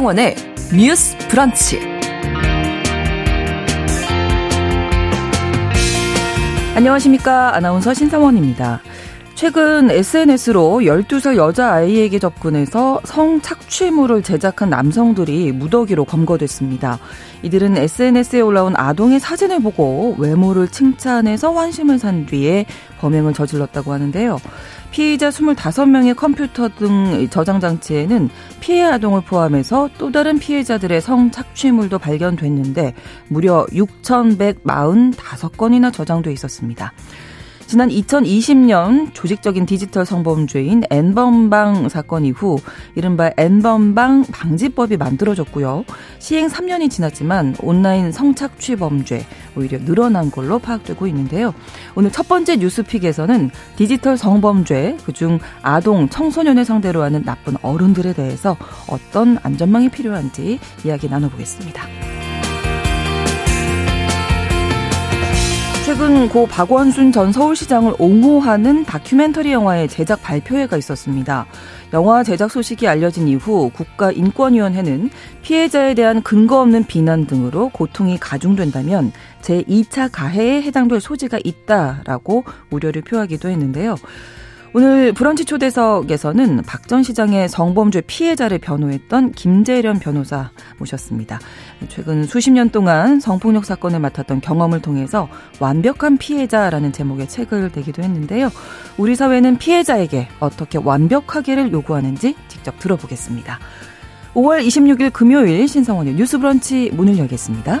신성원의 뉴스 브런치. 안녕하십니까. 아나운서 신성원입니다. 최근 SNS로 12살 여자아이에게 접근해서 성착취물을 제작한 남성들이 무더기로 검거됐습니다. 이들은 SNS에 올라온 아동의 사진을 보고 외모를 칭찬해서 환심을 산 뒤에 범행을 저질렀다고 하는데요. 피해자 25명의 컴퓨터 등 저장 장치에는 피해 아동을 포함해서 또 다른 피해자들의 성착취물도 발견됐는데 무려 6,145건이나 저장돼 있었습니다. 지난 2020년 조직적인 디지털 성범죄인 N번방 사건 이후 이른바 N번방 방지법이 만들어졌고요. 시행 3년이 지났지만 온라인 성착취 범죄 오히려 늘어난 걸로 파악되고 있는데요. 오늘 첫 번째 뉴스픽에서는 디지털 성범죄, 그중 아동, 청소년을 상대로 하는 나쁜 어른들에 대해서 어떤 안전망이 필요한지 이야기 나눠보겠습니다. 최근 고 박원순 전 서울시장을 옹호하는 다큐멘터리 영화의 제작 발표회가 있었습니다. 영화 제작 소식이 알려진 이후 국가인권위원회는 피해자에 대한 근거 없는 비난 등으로 고통이 가중된다면 제2차 가해에 해당될 소지가 있다라고 우려를 표하기도 했는데요. 오늘 브런치 초대석에서는 박 전 시장의 성범죄 피해자를 변호했던 김재련 변호사 모셨습니다. 최근 수십 년 동안 성폭력 사건을 맡았던 경험을 통해서 완벽한 피해자라는 제목의 책을 내기도 했는데요. 우리 사회는 피해자에게 어떻게 완벽하게를 요구하는지 직접 들어보겠습니다. 5월 26일 금요일 신성원의 뉴스 브런치 문을 열겠습니다.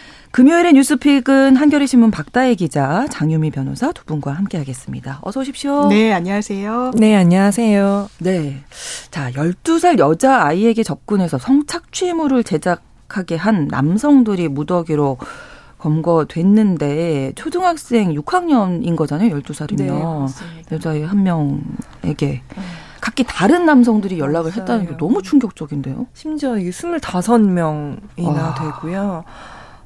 금요일의 뉴스픽은 한겨레 신문 박다혜 기자, 장유미 변호사 두 분과 함께하겠습니다. 어서 오십시오. 네, 안녕하세요. 네, 안녕하세요. 네. 자, 12살 여자 아이에게 접근해서 성착취물을 제작하게 한 남성들이 무더기로 검거됐는데 초등학생 6학년인 거잖아요. 12살이면. 네, 여자애 한 명에게 각기 다른 남성들이 연락을 맞아요. 했다는 게 너무 충격적인데요. 심지어 이게 25명이나 와. 되고요.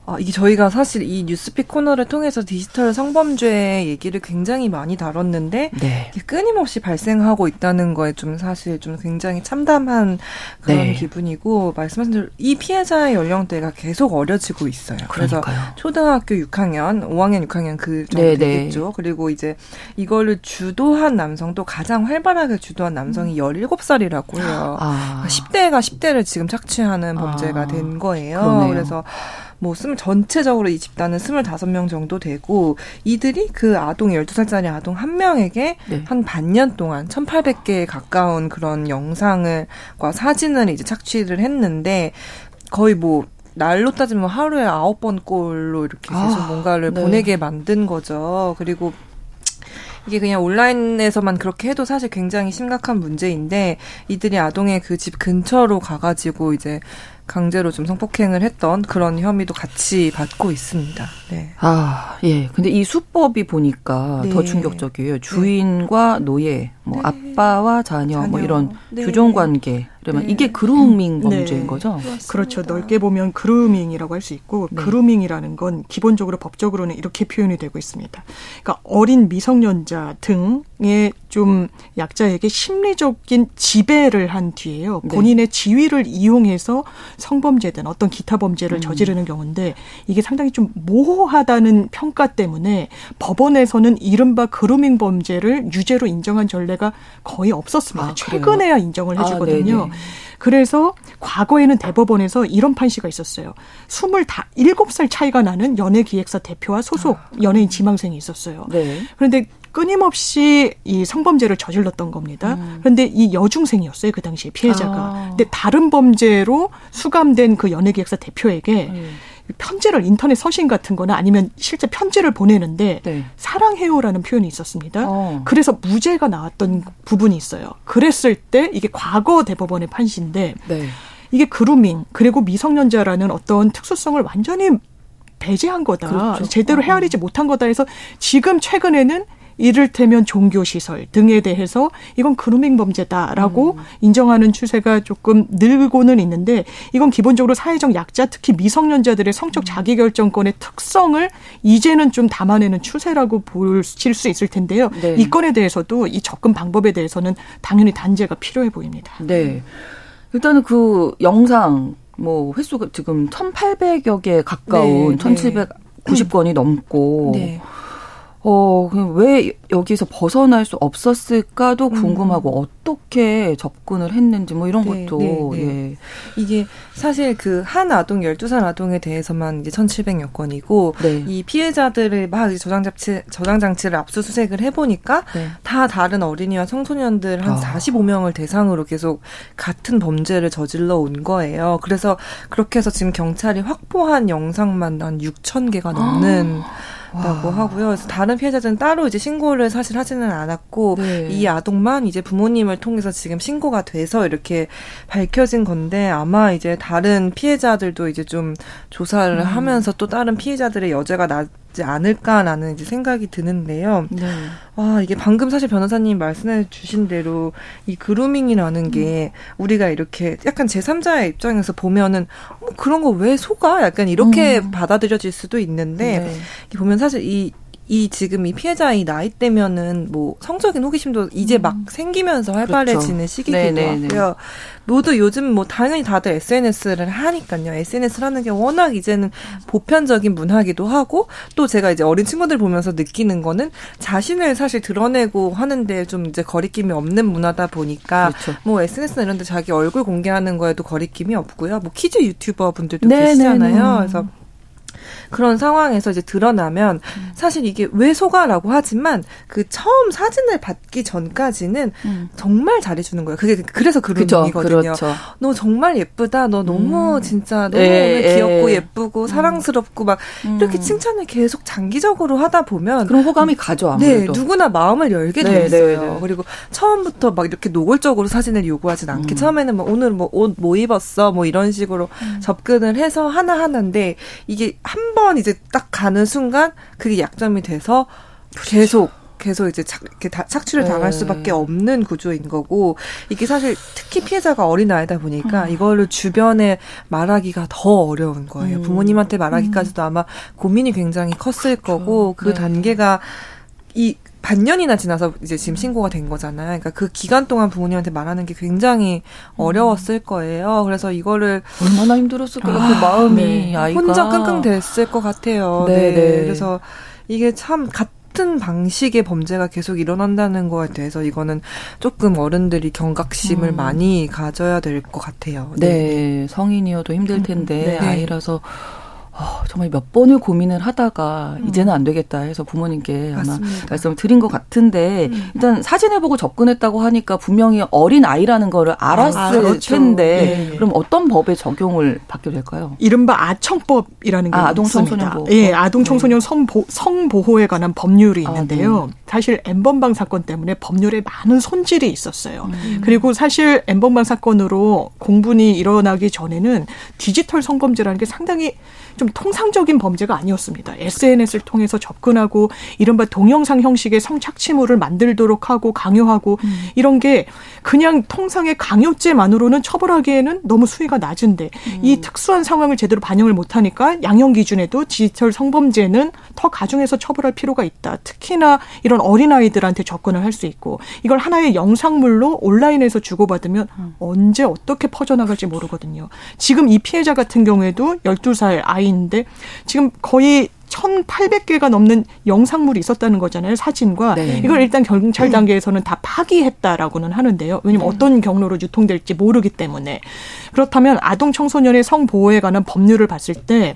아, 이게 저희가 사실 이 뉴스픽 코너를 통해서 디지털 성범죄 얘기를 굉장히 많이 다뤘는데 네. 끊임없이 발생하고 있다는 거에 좀 사실 좀 굉장히 참담한 그런 네. 기분이고 말씀하신 대로 이 피해자의 연령대가 계속 어려지고 있어요. 그래서 그러니까요. 초등학교 6학년, 5학년, 6학년 그 정도 네, 네. 되겠죠. 그리고 이제 이거를 주도한 남성도 가장 활발하게 주도한 남성이 음. 17살이라고 해요. 아. 10대가 10대를 지금 착취하는 범죄가 아. 된 거예요. 그러네요. 그래서 뭐 스물 전체적으로 이 집단은 스물다섯 명 정도 되고 이들이 그 아동 열두 살짜리 아동 한 명에게 네. 한 반년 동안 천팔백 개에 가까운 그런 영상을 과 사진을 이제 착취를 했는데 거의 뭐 날로 따지면 하루에 아홉 번 꼴로 이렇게 계속 아, 뭔가를 네. 보내게 만든 거죠. 그리고 이게 그냥 온라인에서만 그렇게 해도 사실 굉장히 심각한 문제인데 이들이 아동의 그 집 근처로 가가지고 이제 강제로 좀 성폭행을 했던 그런 혐의도 같이 받고 있습니다. 네. 아, 예. 근데 이 수법이 보니까 네. 더 충격적이에요. 주인과 노예, 뭐 네. 아빠와 자녀, 뭐 자녀, 뭐 이런 네. 규정 관계 그러면 네. 이게 그루밍 네. 범죄인 네. 거죠? 그렇습니다. 그렇죠. 넓게 보면 그루밍이라고 할 수 있고 네. 그루밍이라는 건 기본적으로 법적으로는 이렇게 표현이 되고 있습니다. 그러니까 어린 미성년자 등의 좀 약자에게 심리적인 지배를 한 뒤에요. 네. 본인의 지위를 이용해서 성범죄든 어떤 기타 범죄를 음. 저지르는 경우인데 이게 상당히 좀 모호하다는 평가 때문에 법원에서는 이른바 그루밍 범죄를 유죄로 인정한 전례 가 거의 없었습니다. 아, 최근에야 인정을 아, 해주거든요. 아, 그래서 과거에는 대법원에서 이런 판시가 있었어요. 27살 차이가 나는 연예기획사 대표와 소속 아. 연예인 지망생이 있었어요. 네. 그런데 끊임없이 이 성범죄를 저질렀던 겁니다. 음. 그런데 이 여중생이었어요. 그 당시에 피해자가. 아. 근데 다른 범죄로 수감된 그 연예기획사 대표에게 음. 편지를 인터넷 서신 같은 거나 아니면 실제 편지를 보내는데 네. 사랑해요라는 표현이 있었습니다. 어. 그래서 무죄가 나왔던 부분이 있어요. 그랬을 때 이게 과거 대법원의 판시인데 네. 이게 그루밍 그리고 미성년자라는 어떤 특수성을 완전히 배제한 거다. 그렇죠. 제대로 어. 헤아리지 못한 거다 해서 지금 최근에는 이를테면 종교시설 등에 대해서 이건 그루밍 범죄다라고 음. 인정하는 추세가 조금 늘고는 있는데 이건 기본적으로 사회적 약자 특히 미성년자들의 성적 음. 자기결정권의 특성을 이제는 좀 담아내는 추세라고 보실 수 있을 텐데요. 네. 이 건에 대해서도 이 접근 방법에 대해서는 당연히 단죄가 필요해 보입니다. 네. 일단은 그 영상 뭐 횟수가 지금 1,800여 개 가까운 네, 1,790건이 네. 넘고 네. 어, 왜 여기서 벗어날 수 없었을까도 음. 궁금하고 음. 어떻게 접근을 했는지 뭐 이런 네, 것도 네, 네. 예. 이게 사실 그 한 아동 12살 아동에 대해서만 이제 1,700여 건이고 네. 이 피해자들을 막 저장 장치 저장 장치를 압수수색을 해 보니까 네. 다 다른 어린이와 청소년들 한 아. 45명을 대상으로 계속 같은 범죄를 저질러 온 거예요. 그래서 그렇게 해서 지금 경찰이 확보한 영상만 한 6천 개가 넘는 아. 다고 하고요. 그래서 다른 피해자들은 따로 이제 신고를 사실 하지는 않았고 네. 이 아동만 이제 부모님을 통해서 지금 신고가 돼서 이렇게 밝혀진 건데 아마 이제 다른 피해자들도 이제 좀 조사를 음. 하면서 또 다른 피해자들의 여죄가 나 있지 않을까라는 이제 생각이 드는데요. 네. 와, 이게 방금 사실 변호사님 말씀해 주신 대로 이 그루밍이라는 게 음. 우리가 이렇게 약간 제3자의 입장에서 보면은 뭐 그런 거 왜 속아? 약간 이렇게 음. 받아들여질 수도 있는데 네. 보면 사실 이 이 지금 이 피해자의 나이 때면은 뭐 성적인 호기심도 이제 음. 막 생기면서 활발해지는 그렇죠. 시기기도 네네네. 하고요. 모두 요즘 뭐 당연히 다들 SNS를 하니까요. SNS를 하는 게 워낙 이제는 보편적인 문화기도 하고 또 제가 이제 어린 친구들 보면서 느끼는 거는 자신을 사실 드러내고 하는데 좀 이제 거리낌이 없는 문화다 보니까 그렇죠. 뭐 SNS나 이런 데 자기 얼굴 공개하는 거에도 거리낌이 없고요. 뭐 kids 유튜버 분들도 네네네. 계시잖아요. 그래서 그런 상황에서 이제 드러나면 음. 사실 이게 왜 속아라고 하지만 그 처음 사진을 받기 전까지는 음. 정말 잘해주는 거예요. 그게 그래서 그루밍이거든요. 그렇죠. 너 정말 예쁘다. 너 너무 음. 진짜 너무 에, 예, 귀엽고 에. 예. 예쁘고 음. 사랑스럽고 막 이렇게 음. 칭찬을 계속 장기적으로 하다 보면 그런 호감이 가죠. 네, 아무래도. 네, 누구나 마음을 열게 네, 돼 있어요. 네, 네. 그리고 처음부터 막 이렇게 노골적으로 사진을 요구하진 않게 처음에는 뭐 오늘 뭐 옷뭐 입었어 뭐 이런 식으로 접근을 해서 하나 하나인데 이게 한번 이제 딱 가는 순간 그게 약점이 돼서 계속 계속 이제 착, 이렇게 다, 착취를 당할 네. 수밖에 없는 구조인 거고 이게 사실 특히 피해자가 어린 아이다 보니까 음. 이거를 주변에 말하기가 더 어려운 거예요. 음. 부모님한테 말하기까지도 음. 아마 고민이 굉장히 컸을 그렇죠. 거고 그 네. 단계가 이 반년이나 지나서 이제 지금 신고가 된 거잖아요. 그러니까 그 기간 동안 부모님한테 말하는 게 굉장히 어려웠을 거예요. 그래서 이거를 얼마나 힘들었을까요? 아, 그 마음이 네. 아이가 혼자 끙끙 됐을 것 같아요. 네, 네. 그래서 이게 참 같은 방식의 범죄가 계속 일어난다는 거에 대해서 이거는 조금 어른들이 경각심을 음. 많이 가져야 될 것 같아요. 네. 네. 성인이어도 힘들 텐데 음, 네. 아이라서 어, 정말 몇 번을 고민을 하다가 음. 이제는 안 되겠다 해서 부모님께 아마 말씀을 드린 것 같은데 음. 일단 사진을 보고 접근했다고 하니까 분명히 어린 아이라는 거를 알았을 아, 그렇죠. 텐데 네. 그럼 어떤 법에 적용을 받게 될까요? 이른바 아청법이라는 게 아, 아동 청소년 보호. 예, 아동 청소년 네. 성보, 성보호에 관한 법률이 아, 있는데요. 아, 네. 사실 엠번방 사건 때문에 법률에 많은 손질이 있었어요. 음. 그리고 사실 엠번방 사건으로 공분이 일어나기 전에는 디지털 성범죄라는 게 상당히 좀 통상적인 범죄가 아니었습니다. SNS를 통해서 접근하고 이른바 동영상 형식의 성착취물을 만들도록 하고 강요하고 음. 이런 게 그냥 통상의 강요죄만으로는 처벌하기에는 너무 수위가 낮은데 음. 이 특수한 상황을 제대로 반영을 못하니까 양형 기준에도 디지털 성범죄는 더 가중해서 처벌할 필요가 있다. 특히나 이런 어린아이들한테 접근을 할 수 있고 이걸 하나의 영상물로 온라인에서 주고받으면 음. 언제 어떻게 퍼져나갈지 모르거든요. 지금 이 피해자 같은 경우에도 12살 아이 아이인데 지금 거의 1,800개가 넘는 영상물이 있었다는 거잖아요. 사진과. 네. 이걸 일단 경찰 단계에서는 다 파기했다라고는 하는데요. 왜냐면 네. 어떤 경로로 유통될지 모르기 때문에. 그렇다면 아동 청소년의 성 보호에 관한 법률을 봤을 때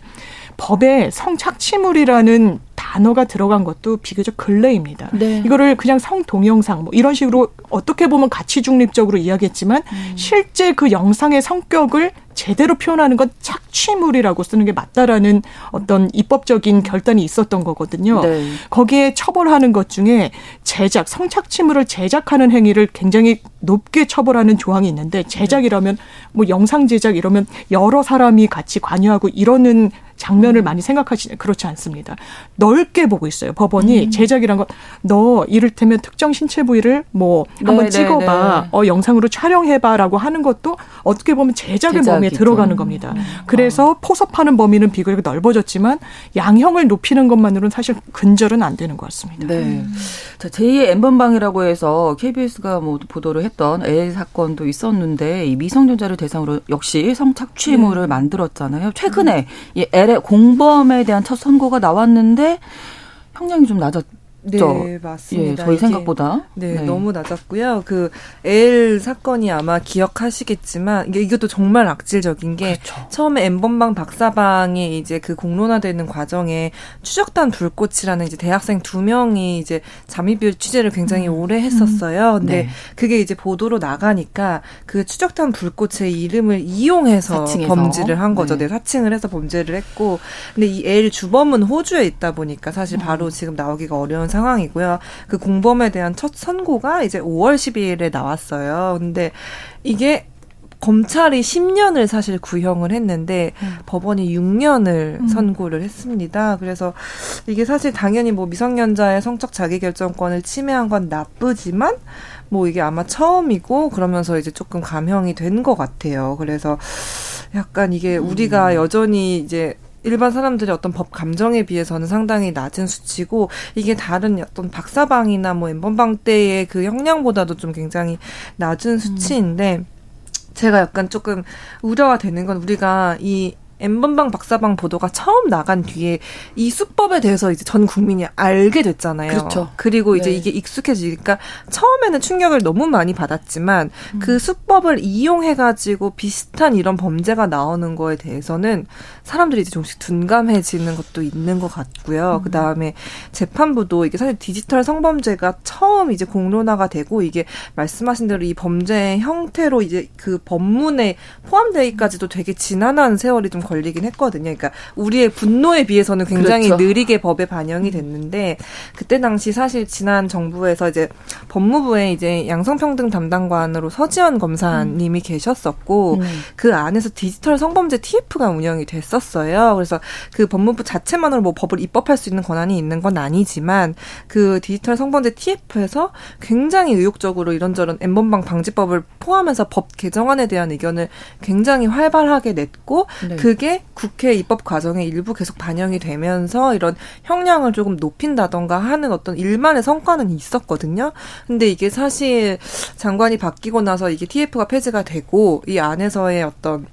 법에 성착취물이라는 단어가 들어간 것도 비교적 근래입니다. 네. 이거를 그냥 성 동영상 뭐 이런 식으로 어떻게 보면 가치 중립적으로 이야기했지만 음. 실제 그 영상의 성격을 제대로 표현하는 건 착취물이라고 쓰는 게 맞다라는 어떤 입법적인 결단이 있었던 거거든요. 네. 거기에 처벌하는 것 중에 제작, 성착취물을 제작하는 행위를 굉장히 높게 처벌하는 조항이 있는데 제작이라면 뭐 영상 제작 이러면 여러 사람이 같이 관여하고 이러는 장면을 많이 생각하시는 그렇지 않습니다. 넓게 보고 있어요. 법원이 음. 제작이란 건 너 이를테면 특정 신체 부위를 뭐 한번 네, 찍어봐, 네, 네. 어 영상으로 촬영해봐라고 하는 것도 어떻게 보면 제작의 제작이죠. 범위에 들어가는 겁니다. 음. 그래서 포섭하는 범위는 비교적 넓어졌지만 양형을 높이는 것만으로는 사실 근절은 안 되는 것 같습니다. 네. 음. 자, 제2의 엠번방이라고 해서 KBS가 뭐 보도를 했던 L 사건도 있었는데 이 미성년자를 대상으로 역시 성착취물을 네. 만들었잖아요. 최근에 음. 이 L 의 공범에 대한 첫 선고가 나왔는데 형량이 좀 낮았. 네, 맞습니다. 예, 저희 생각보다. 네, 네, 너무 낮았고요. 그 L 사건이 아마 기억하시겠지만 이게 이것도 정말 악질적인 게 그렇죠. 처음에 엠번방 박사방에 이제 그 공론화되는 과정에 추적단 불꽃이라는 이제 대학생 두 명이 이제 잠입일 취재를 굉장히 음. 오래 했었어요. 음. 근데 네. 그게 이제 보도로 나가니까 그 추적단 불꽃의 이름을 이용해서 사칭해서. 범죄를 한 거죠. 네. 네, 사칭을 해서 범죄를 했고 근데 이 L 주범은 호주에 있다 보니까 사실 바로 음. 지금 나오기가 어려운 상황 이고요. 그 공범에 대한 첫 선고가 이제 5월 12일에 나왔어요. 근데 이게 검찰이 10년을 사실 구형을 했는데 음. 법원이 6년을 음. 선고를 했습니다. 그래서 이게 사실 당연히 뭐 미성년자의 성적 자기결정권을 침해한 건 나쁘지만 뭐 이게 아마 처음이고 그러면서 이제 조금 감형이 된 것 같아요. 그래서 약간 이게 우리가 음. 여전히 이제 일반 사람들의 어떤 법 감정에 비해서는 상당히 낮은 수치고 이게 다른 어떤 박사방이나 뭐 엠번방 때의 그 형량보다도 좀 굉장히 낮은 수치인데 음. 제가 약간 조금 우려가 되는 건 우리가 이 엠번방 박사방 보도가 처음 나간 뒤에 이 수법에 대해서 이제 전 국민이 알게 됐잖아요. 그렇죠. 그리고 이제 네. 이게 익숙해지니까 처음에는 충격을 너무 많이 받았지만 음. 그 수법을 이용해가지고 비슷한 이런 범죄가 나오는 거에 대해서는 사람들이 이제 조금씩 둔감해지는 것도 있는 것 같고요. 음. 그 다음에 재판부도 이게 사실 디지털 성범죄가 처음 이제 공론화가 되고 이게 말씀하신 대로 이 범죄 형태로 이제 그 법문에 포함되기까지도 되게 지난한 세월이 좀 걸리긴 했거든요. 그러니까 우리의 분노에 비해서는 굉장히 그렇죠. 느리게 법에 반영이 됐는데 그때 당시 사실 지난 정부에서 이제 법무부에 이제 양성평등 담당관으로 서지현 검사님이 음. 계셨었고 음. 그 안에서 디지털 성범죄 TF가 운영이 됐었어요. 그래서 그 법무부 자체만으로 뭐 법을 입법할 수 있는 권한이 있는 건 아니지만 그 디지털 성범죄 TF에서 굉장히 의욕적으로 이런저런 엠번방 방지법을 포함해서 법 개정안에 대한 의견을 굉장히 활발하게 냈고 네. 그 그게 국회 입법 과정에 일부 계속 반영이 되면서 이런 형량을 조금 높인다던가 하는 어떤 일만의 성과는 있었거든요. 근데 이게 사실 장관이 바뀌고 나서 이게 TF가 폐지가 되고 이 안에서의 어떤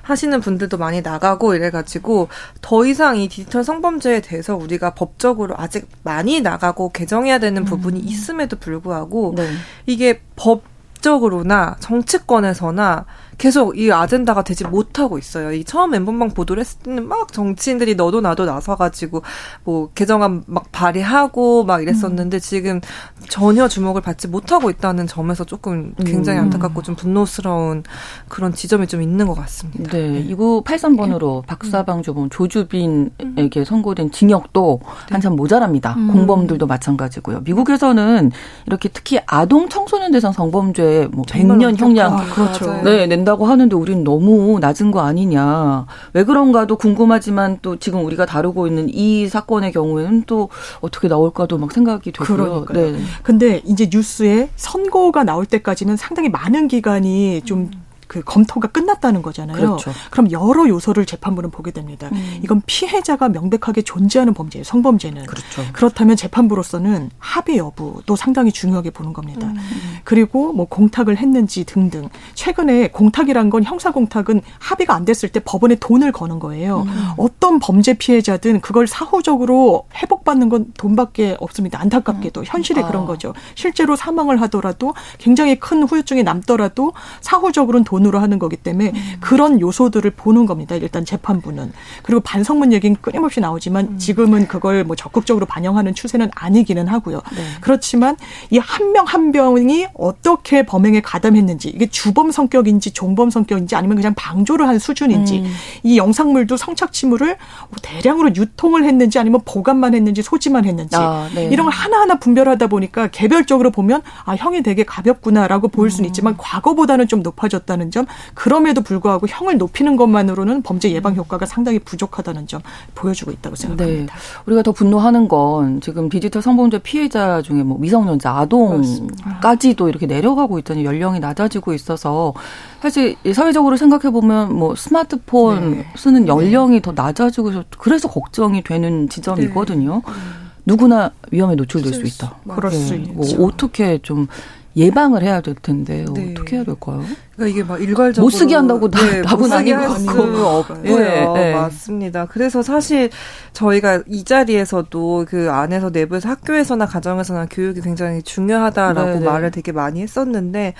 하시는 분들도 많이 나가고 이래가지고 더 이상 이 디지털 성범죄에 대해서 우리가 법적으로 아직 많이 나가고 개정해야 되는 부분이 음. 있음에도 불구하고 네. 이게 법적으로나 정치권에서나 계속 이 아젠다가 되지 못하고 있어요. 이 처음 엠번방 보도를 했을 때는 막 정치인들이 너도 나도 나서가지고 뭐 개정안 막 발의하고 막 이랬었는데 음. 지금 전혀 주목을 받지 못하고 있다는 점에서 조금 굉장히 음. 안타깝고 좀 분노스러운 그런 지점이 좀 있는 것 같습니다. 네. 이구 83번으로 박사방 조범 조주빈에게 선고된 징역도 네. 한참 모자랍니다. 음. 공범들도 마찬가지고요. 미국에서는 이렇게 특히 아동 청소년 대상 성범죄 뭐 100년 형량 아, 그렇죠. 네, 낸 된다고 하는데 우리는 너무 낮은 거 아니냐. 왜 그런가도 궁금하지만 또 지금 우리가 다루고 있는 이 사건의 경우에는 또 어떻게 나올까도 막 생각이 되고요. 그러니까요. 네. 근데 이제 뉴스에 선거가 나올 때까지는 상당히 많은 기간이 좀 음. 그 검토가 끝났다는 거잖아요. 그렇죠. 그럼 여러 요소를 재판부는 보게 됩니다. 음. 이건 피해자가 명백하게 존재하는 범죄예요. 성범죄는. 그렇죠. 그렇다면 재판부로서는 합의 여부도 상당히 중요하게 보는 겁니다. 음. 그리고 뭐 공탁을 했는지 등등. 최근에 공탁이란 건 형사 공탁은 합의가 안 됐을 때 법원에 돈을 거는 거예요. 음. 어떤 범죄 피해자든 그걸 사후적으로 회복받는 건 돈밖에 없습니다. 안타깝게도 현실에 아. 그런 거죠. 실제로 사망을 하더라도 굉장히 큰 후유증이 남더라도 사후적으로는 돈 돈으로 하는 거기 때문에 음. 그런 요소들을 보는 겁니다. 일단 재판부는. 그리고 반성문 얘기는 끊임없이 나오지만 음. 지금은 그걸 뭐 적극적으로 반영하는 추세는 아니기는 하고요. 네. 그렇지만 이 한 명 한 명이 어떻게 범행에 가담했는지 이게 주범 성격인지 종범 성격인지 아니면 그냥 방조를 한 수준인지 음. 이 영상물도 성착취물을 대량으로 유통을 했는지 아니면 보관만 했는지 소지만 했는지 아, 네. 이런 걸 하나하나 분별하다 보니까 개별적으로 보면 아 형이 되게 가볍구나라고 보일 수는 음. 있지만 과거보다는 좀 높아졌다는 점 그럼에도 불구하고 형을 높이는 것만으로는 범죄 예방 효과가 상당히 부족하다는 점 보여주고 있다고 생각합니다. 네. 우리가 더 분노하는 건 지금 디지털 성범죄 피해자 중에 뭐 미성년자 아동까지도 이렇게 내려가고 있다니 연령이 낮아지고 있어서 사실 사회적으로 생각해 보면 뭐 스마트폰 네. 쓰는 연령이 네. 더 낮아지고 그래서 걱정이 되는 지점이거든요. 네. 누구나 위험에 노출될 수 있다. 그럴 수 네. 뭐 있죠. 뭐 어떻게 좀 예방을 해야 될 텐데 네. 어떻게 해야 될까요? 그러니까 이게 막 일괄적으로 못 쓰게 한다고 다 네, 답은 아닌 것 같고 없고요. 네, 네. 맞습니다. 그래서 사실 저희가 이 자리에서도 그 안에서 내부에서 학교에서나 가정에서나 교육이 굉장히 중요하다라고 네, 네. 말을 되게 많이 했었는데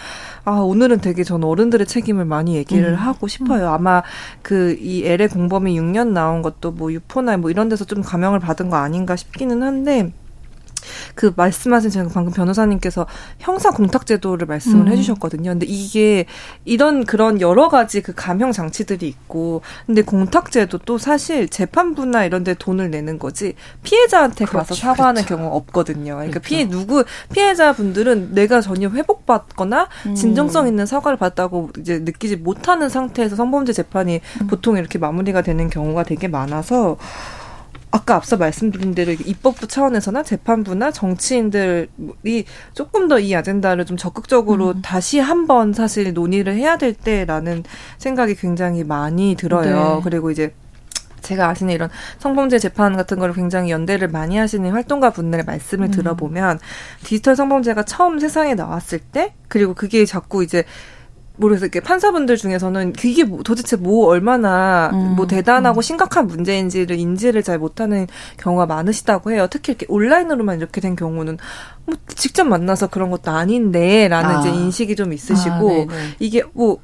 아 오늘은 되게 전 어른들의 책임을 많이 얘기를 음. 하고 싶어요. 아마 그 이 LA 공범이 6년 나온 것도 뭐 유포나 뭐 이런 데서 좀 감형을 받은 거 아닌가 싶기는 한데 그 말씀하신 제가 방금 변호사님께서 형사 공탁 제도를 말씀을 음. 해주셨거든요. 근데 이게 이런 그런 여러 가지 그 감형 장치들이 있고, 근데 공탁 제도도 사실 재판부나 이런데 돈을 내는 거지 피해자한테 그렇죠, 가서 사과하는 그렇죠. 경우가 없거든요. 그러니까 그렇죠. 피해 누구 피해자 분들은 내가 전혀 회복받거나 음. 진정성 있는 사과를 받다고 이제 느끼지 못하는 상태에서 성범죄 재판이 음. 보통 이렇게 마무리가 되는 경우가 되게 많아서. 아까 앞서 말씀드린 대로 입법부 차원에서나 재판부나 정치인들이 조금 더 이 아젠다를 좀 적극적으로 음. 다시 한번 사실 논의를 해야 될 때라는 생각이 굉장히 많이 들어요. 네. 그리고 이제 제가 아시는 이런 성범죄 재판 같은 거를 굉장히 연대를 많이 하시는 활동가 분들의 말씀을 음. 들어보면 디지털 성범죄가 처음 세상에 나왔을 때 그리고 그게 자꾸 이제 모르겠어요. 이렇게 판사분들 중에서는 그게 뭐, 도대체 뭐 얼마나 음, 뭐 대단하고 음. 심각한 문제인지를 인지를 잘 못하는 경우가 많으시다고 해요. 특히 이렇게 온라인으로만 이렇게 된 경우는 뭐 직접 만나서 그런 것도 아닌데라는 아. 이제 인식이 좀 있으시고 아, 이게 뭐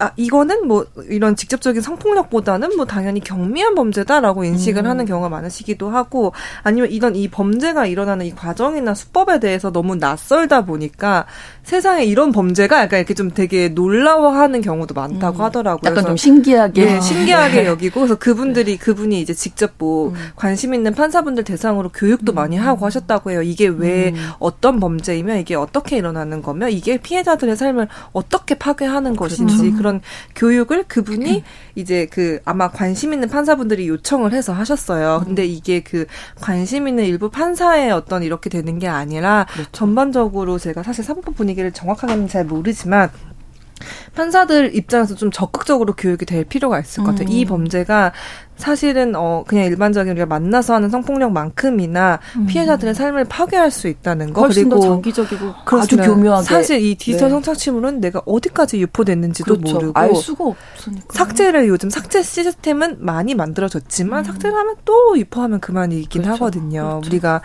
아, 이거는 뭐 이런 직접적인 성폭력보다는 뭐 당연히 경미한 범죄다라고 인식을 음. 하는 경우가 많으시기도 하고 아니면 이런 이 범죄가 일어나는 이 과정이나 수법에 대해서 너무 낯설다 보니까 세상에 이런 범죄가 약간 이렇게 좀 되게 놀라워하는 경우도 많다고 음. 하더라고요. 약간 좀 신기하게. 네, 신기하게 네. 여기고 그래서 그분들이 그분이 이제 직접 뭐 음. 관심 있는 판사분들 대상으로 교육도 음. 많이 하고 하셨다고 해요. 이게 왜 음. 어떤 범죄이면 이게 어떻게 일어나는 거며 이게 피해자들의 삶을 어떻게 파괴하는 그렇죠. 것인지 그런 그런 교육을 그분이 이제 그 아마 관심 있는 판사분들이 요청을 해서 하셨어요. 근데 이게 그 관심 있는 일부 판사의 어떤 이렇게 되는 게 아니라 그렇죠. 전반적으로 제가 사실 사법 분위기 를 정확하게는 잘 모르지만 판사들 입장에서 좀 적극적으로 교육이 될 필요가 있을 것 같아요. 음. 이 범죄가 사실은 어 그냥 일반적인 우리가 만나서 하는 성폭력만큼이나 음. 피해자들의 삶을 파괴할 수 있다는 거 훨씬 그리고 더 장기적이고 아주 교묘하게 사실 이 디지털 네. 성착취물은 내가 어디까지 유포됐는지도 그렇죠. 모르고 알 수가 없으니까 삭제를 요즘 삭제 시스템은 많이 만들어졌지만 음. 삭제를 하면 또 유포하면 그만이긴 그렇죠. 하거든요. 그렇죠. 우리가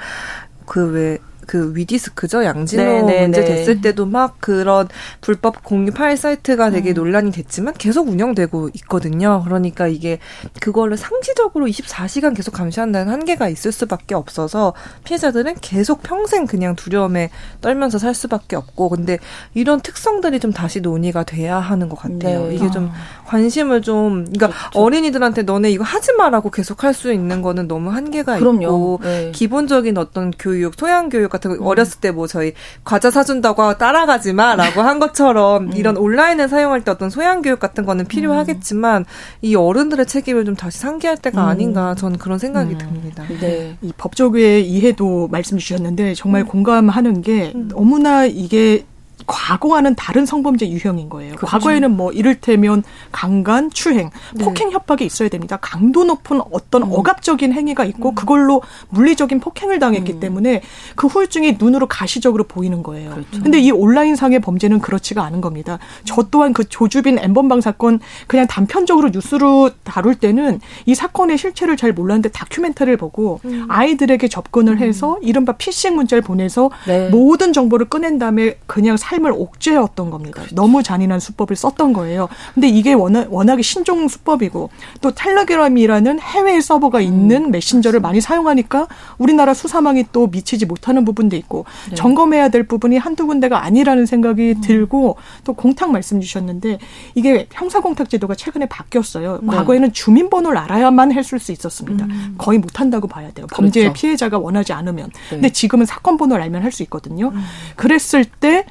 그왜 그 위디스크죠 양진호 네, 네 문제 네. 됐을 때도 막 그런 불법 공유 파일 사이트가 되게 음. 논란이 됐지만 계속 운영되고 있거든요. 그러니까 이게 그거를 상시적으로 24시간 계속 감시한다는 한계가 있을 수밖에 없어서 피해자들은 계속 평생 그냥 두려움에 떨면서 살 수밖에 없고 근데 이런 특성들이 좀 다시 논의가 돼야 하는 것 같아요. 네. 이게 좀 관심을 좀 그러니까 그렇죠. 어린이들한테 너네 이거 하지 마라고 계속 할 수 있는 거는 너무 한계가 그럼요. 있고 네. 기본적인 어떤 교육 소양 교육 같은 거 음. 어렸을 때 뭐 저희 과자 사준다고 따라가지 마라고 한 것처럼 음. 이런 온라인을 사용할 때 어떤 소양 교육 같은 거는 필요하겠지만 음. 이 어른들의 책임을 좀 다시 상기할 때가 음. 아닌가 저는 그런 생각이 음. 듭니다. 네. 이 법조계의 이해도 말씀 주셨는데 정말 음. 공감하는 게 너무나 이게 과거와는 다른 성범죄 유형인 거예요. 그렇죠. 과거에는 뭐 이를테면 강간, 추행, 네. 폭행 협박이 있어야 됩니다. 강도 높은 어떤 음. 억압적인 행위가 있고 음. 그걸로 물리적인 폭행을 당했기 음. 때문에 그 후유증이 눈으로 가시적으로 보이는 거예요. 그렇죠. 근데 이 온라인상의 범죄는 그렇지가 않은 겁니다. 저 또한 그 조주빈 엠번방 사건 그냥 단편적으로 뉴스로 다룰 때는 이 사건의 실체를 잘 몰랐는데 다큐멘터리를 보고 음. 아이들에게 접근을 음. 해서 이른바 피싱 문자를 보내서 네. 모든 정보를 꺼낸 다음에 그냥 살 삶을 옥죄었던 겁니다. 그렇죠. 너무 잔인한 수법을 썼던 거예요. 근데 이게 워낙, 워낙에 신종 수법이고 또 텔레그램이라는 해외 서버가 있는 음, 메신저를 많이 사용하니까 우리나라 수사망이 또 미치지 못하는 부분도 있고 네. 점검해야 될 부분이 한두 군데가 아니라는 생각이 음. 들고 또 공탁 말씀 주셨는데 이게 형사공탁 제도가 최근에 바뀌었어요. 네. 과거에는 주민번호를 알아야만 했을 수 있었습니다. 음. 거의 못한다고 봐야 돼요. 범죄의 그렇죠. 피해자가 원하지 않으면. 네. 근데 지금은 사건 번호를 알면 할 수 있거든요. 음. 그랬을 때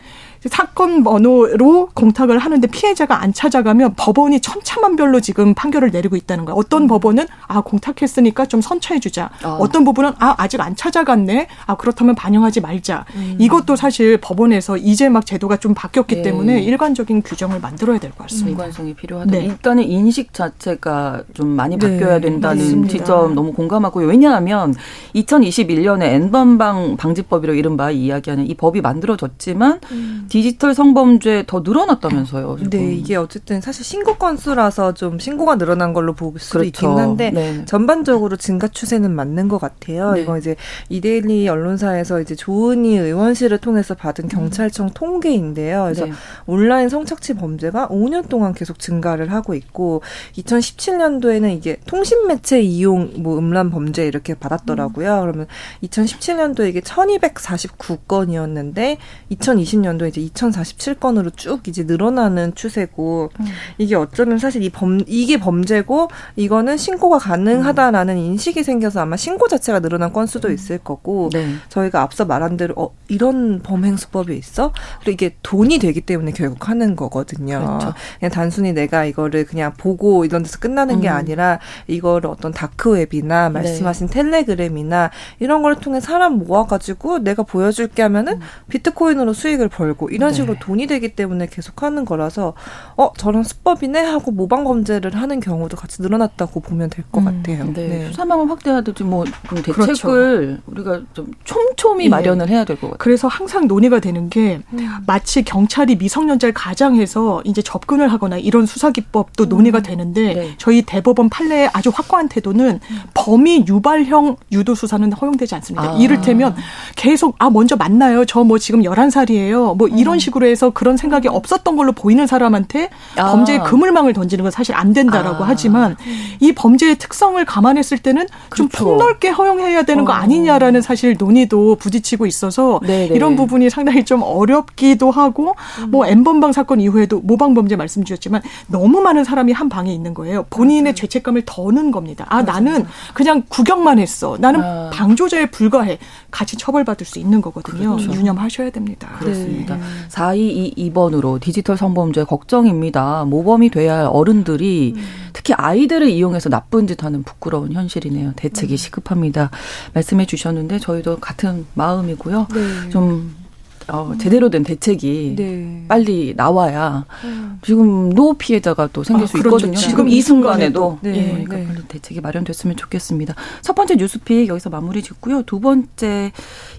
사건 번호로 공탁을 하는데 피해자가 안 찾아가면 법원이 천차만별로 지금 판결을 내리고 있다는 거예요. 어떤 음. 법원은 아 공탁했으니까 좀 선처해 주자. 어. 어떤 부분은 아 아직 안 찾아갔네. 아 그렇다면 반영하지 말자. 음. 이것도 사실 법원에서 이제 막 제도가 좀 바뀌었기 네. 때문에 일관적인 규정을 만들어야 될 것 같습니다. 일관성이 필요하다. 네. 일단은 인식 자체가 좀 많이 네. 바뀌어야 된다는 네. 지점 너무 공감하고요. 왜냐하면 2021년에 N번방 방지법이라고 이른바 이야기하는 이 법이 만들어졌지만 음. 디지털 성범죄 더 늘어났다면서요. 지금. 네, 이게 어쨌든 사실 신고 건수라서 좀 신고가 늘어난 걸로 볼 수도 그렇죠. 있긴 한데 네. 전반적으로 증가 추세는 맞는 것 같아요. 네. 이거 이제 이데일리 언론사에서 이제 조은희 의원실을 통해서 받은 경찰청 음. 통계인데요. 그래서 네. 온라인 성착취 범죄가 5년 동안 계속 증가를 하고 있고 2017년도에는 이게 통신 매체 이용 뭐 음란 범죄 이렇게 받았더라고요. 음. 그러면 2017년도에 이게 1249건이었는데 2020년도에 이제 2047건으로 쭉 이제 늘어나는 추세고 음. 이게 어쩌면 사실 이 범 이게 범죄고 이거는 신고가 가능하다라는 음. 인식이 생겨서 아마 신고 자체가 늘어난 건수도 음. 있을 거고 네. 저희가 앞서 말한 대로 어 이런 범행 수법이 있어? 그리고 이게 돈이 되기 때문에 결국 하는 거거든요. 그렇죠. 그냥 단순히 내가 이거를 그냥 보고 이런 데서 끝나는 음. 게 아니라 이거를 어떤 다크웹이나 네. 말씀하신 네. 텔레그램이나 이런 걸 통해 사람 모아가지고 내가 보여줄게 하면은 음. 비트코인으로 수익을 벌고 이런 네. 식으로 돈이 되기 때문에 계속하는 거라서 어 저런 수법이네 하고 모방 범죄를 하는 경우도 같이 늘어났다고 보면 될것 음, 같아요. 네. 네. 수사망을 확대하듯이 뭐 대책을 그렇죠. 우리가 좀 촘촘히 예. 마련을 해야 될 것 같아요. 그래서 항상 논의가 되는 게 음. 마치 경찰이 미성년자를 가장해서 이제 접근을 하거나 이런 수사 기법도 음. 논의가 되는데 네. 저희 대법원 판례의 아주 확고한 태도는 음. 범위 유발형 유도 수사는 허용되지 않습니다. 아. 이를테면 계속 아 먼저 만나요. 저 뭐 지금 11살이에요. 뭐 이런 음. 식으로 해서 그런 생각이 없었던 걸로 보이는 사람한테 아. 범죄의 그물망을 던지는 건 사실 안 된다라고 아. 하지만 이 범죄의 특성을 감안했을 때는 그렇죠. 좀 폭넓게 허용해야 되는 어. 거 아니냐라는 사실 논의도 부딪히고 있어서 네네. 이런 부분이 상당히 좀 어렵기도 하고 음. 뭐 엠번방 사건 이후에도 모방 범죄 말씀 주셨지만 너무 많은 사람이 한 방에 있는 거예요. 본인의 음. 죄책감을 더는 겁니다. 아, 맞아, 나는 그냥 구경만 했어. 나는 아. 방조자에 불과해. 같이 처벌받을 수 있는 거거든요. 그렇죠. 유념하셔야 됩니다. 그렇습니다. 네. 4222번으로 디지털 성범죄 걱정입니다. 모범이 돼야 할 어른들이 음. 특히 아이들을 이용해서 나쁜 짓 하는 부끄러운 현실이네요. 대책이 음. 시급합니다. 말씀해 주셨는데 저희도 같은 마음이고요. 네. 좀 어, 제대로 된 대책이 네. 빨리 나와야 음. 지금 노 피해자가 또 생길 아, 수 그렇죠. 있거든요. 지금 이 순간에도 네. 예, 그러니까 네. 빨리 대책이 마련됐으면 좋겠습니다. 첫 번째 뉴스픽 여기서 마무리 짓고요. 두 번째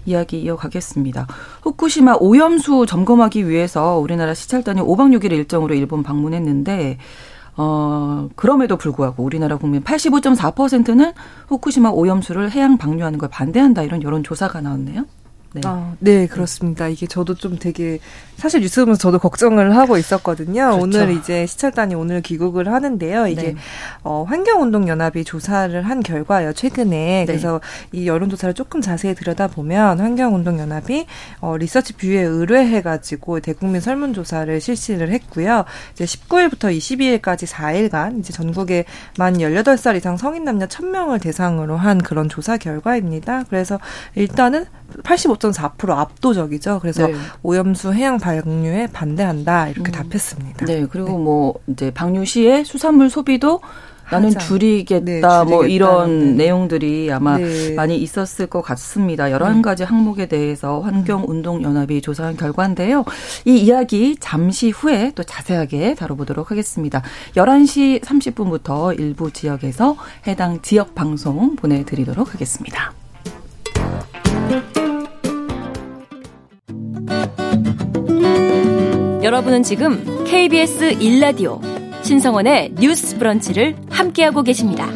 이야기 이어가겠습니다. 후쿠시마 오염수 점검하기 위해서 우리나라 시찰단이 5박 6일 일정으로 일본 방문했는데 어, 그럼에도 불구하고 우리나라 국민 85.4%는 후쿠시마 오염수를 해양 방류하는 걸 반대한다 이런 여론 조사가 나왔네요. 네. 아, 네, 그렇습니다. 이게 저도 좀 되게 사실 뉴스 보면서 저도 걱정을 하고 있었거든요. 그렇죠. 오늘 이제 시찰단이 오늘 귀국을 하는데요. 이게 네. 어, 환경운동연합이 조사를 한 결과예요. 최근에 네. 그래서 이 여론조사를 조금 자세히 들여다보면 환경운동연합이 어, 리서치 뷰에 의뢰해가지고 대국민 설문조사를 실시를 했고요. 이제 19일부터 22일까지 4일간 이제 전국에 만 18살 이상 성인 남녀 1000명을 대상으로 한 그런 조사 결과입니다. 그래서 일단은 85.4% 압도적이죠. 그래서 네. 오염수 해양 방류에 반대한다 이렇게 음. 답했습니다. 네, 그리고 네. 뭐 이제 방류 시에 수산물 소비도 나는. 줄이겠다, 네, 줄이겠다, 뭐 이런 네. 내용들이 아마 네. 많이 있었을 것 같습니다. 여러 네. 가지 항목에 대해서 환경운동연합이 조사한 결과인데요. 이 이야기 잠시 후에 또 자세하게 다뤄보도록 하겠습니다. 11시 30분부터 일부 지역에서 해당 지역 방송 보내드리도록 하겠습니다. 여러분은 지금 KBS 1라디오 신성원의 뉴스 브런치를 함께하고 계십니다.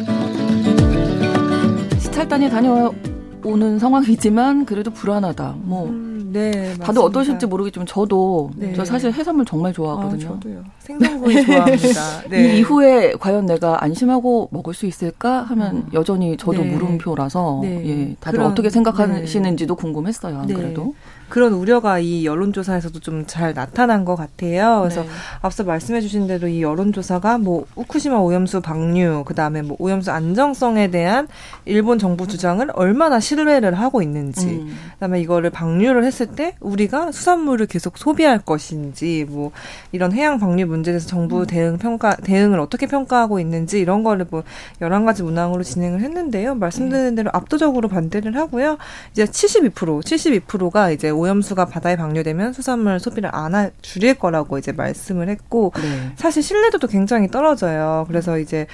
시찰단이 다녀오는 상황이지만 그래도 불안하다. 뭐 음. 네, 맞습니다. 다들 어떠실지 모르겠지만 저도 네. 저 사실 해산물 정말 좋아하거든요. 아, 저도요. 생선구이 좋아합니다. 네. 이 이후에 과연 내가 안심하고 먹을 수 있을까 하면 음. 여전히 저도 네. 물음표라서 네. 예, 다들 그런, 어떻게 생각하시는지도 궁금했어요. 안 그래도. 그런 우려가 이 여론조사에서도 좀 잘 나타난 것 같아요. 그래서 네. 앞서 말씀해주신 대로 이 여론조사가 뭐 우쿠시마 오염수 방류, 그 다음에 뭐 오염수 안정성에 대한 일본 정부 주장을 얼마나 신뢰를 하고 있는지, 음. 그다음에 이거를 방류를 했을 때 우리가 수산물을 계속 소비할 것인지, 뭐 이런 해양 방류 문제에 대해서 정부 음. 대응 평가 대응을 어떻게 평가하고 있는지 이런 거를 뭐 열한 가지 문항으로 진행을 했는데요. 말씀드린 대로 압도적으로 반대를 하고요. 이제 72% 72%가 이제 오염수가 바다에 방류되면 수산물 소비를 안 할, 줄일 거라고 이제 말씀을 했고 네. 사실 신뢰도도 굉장히 떨어져요. 그래서 이제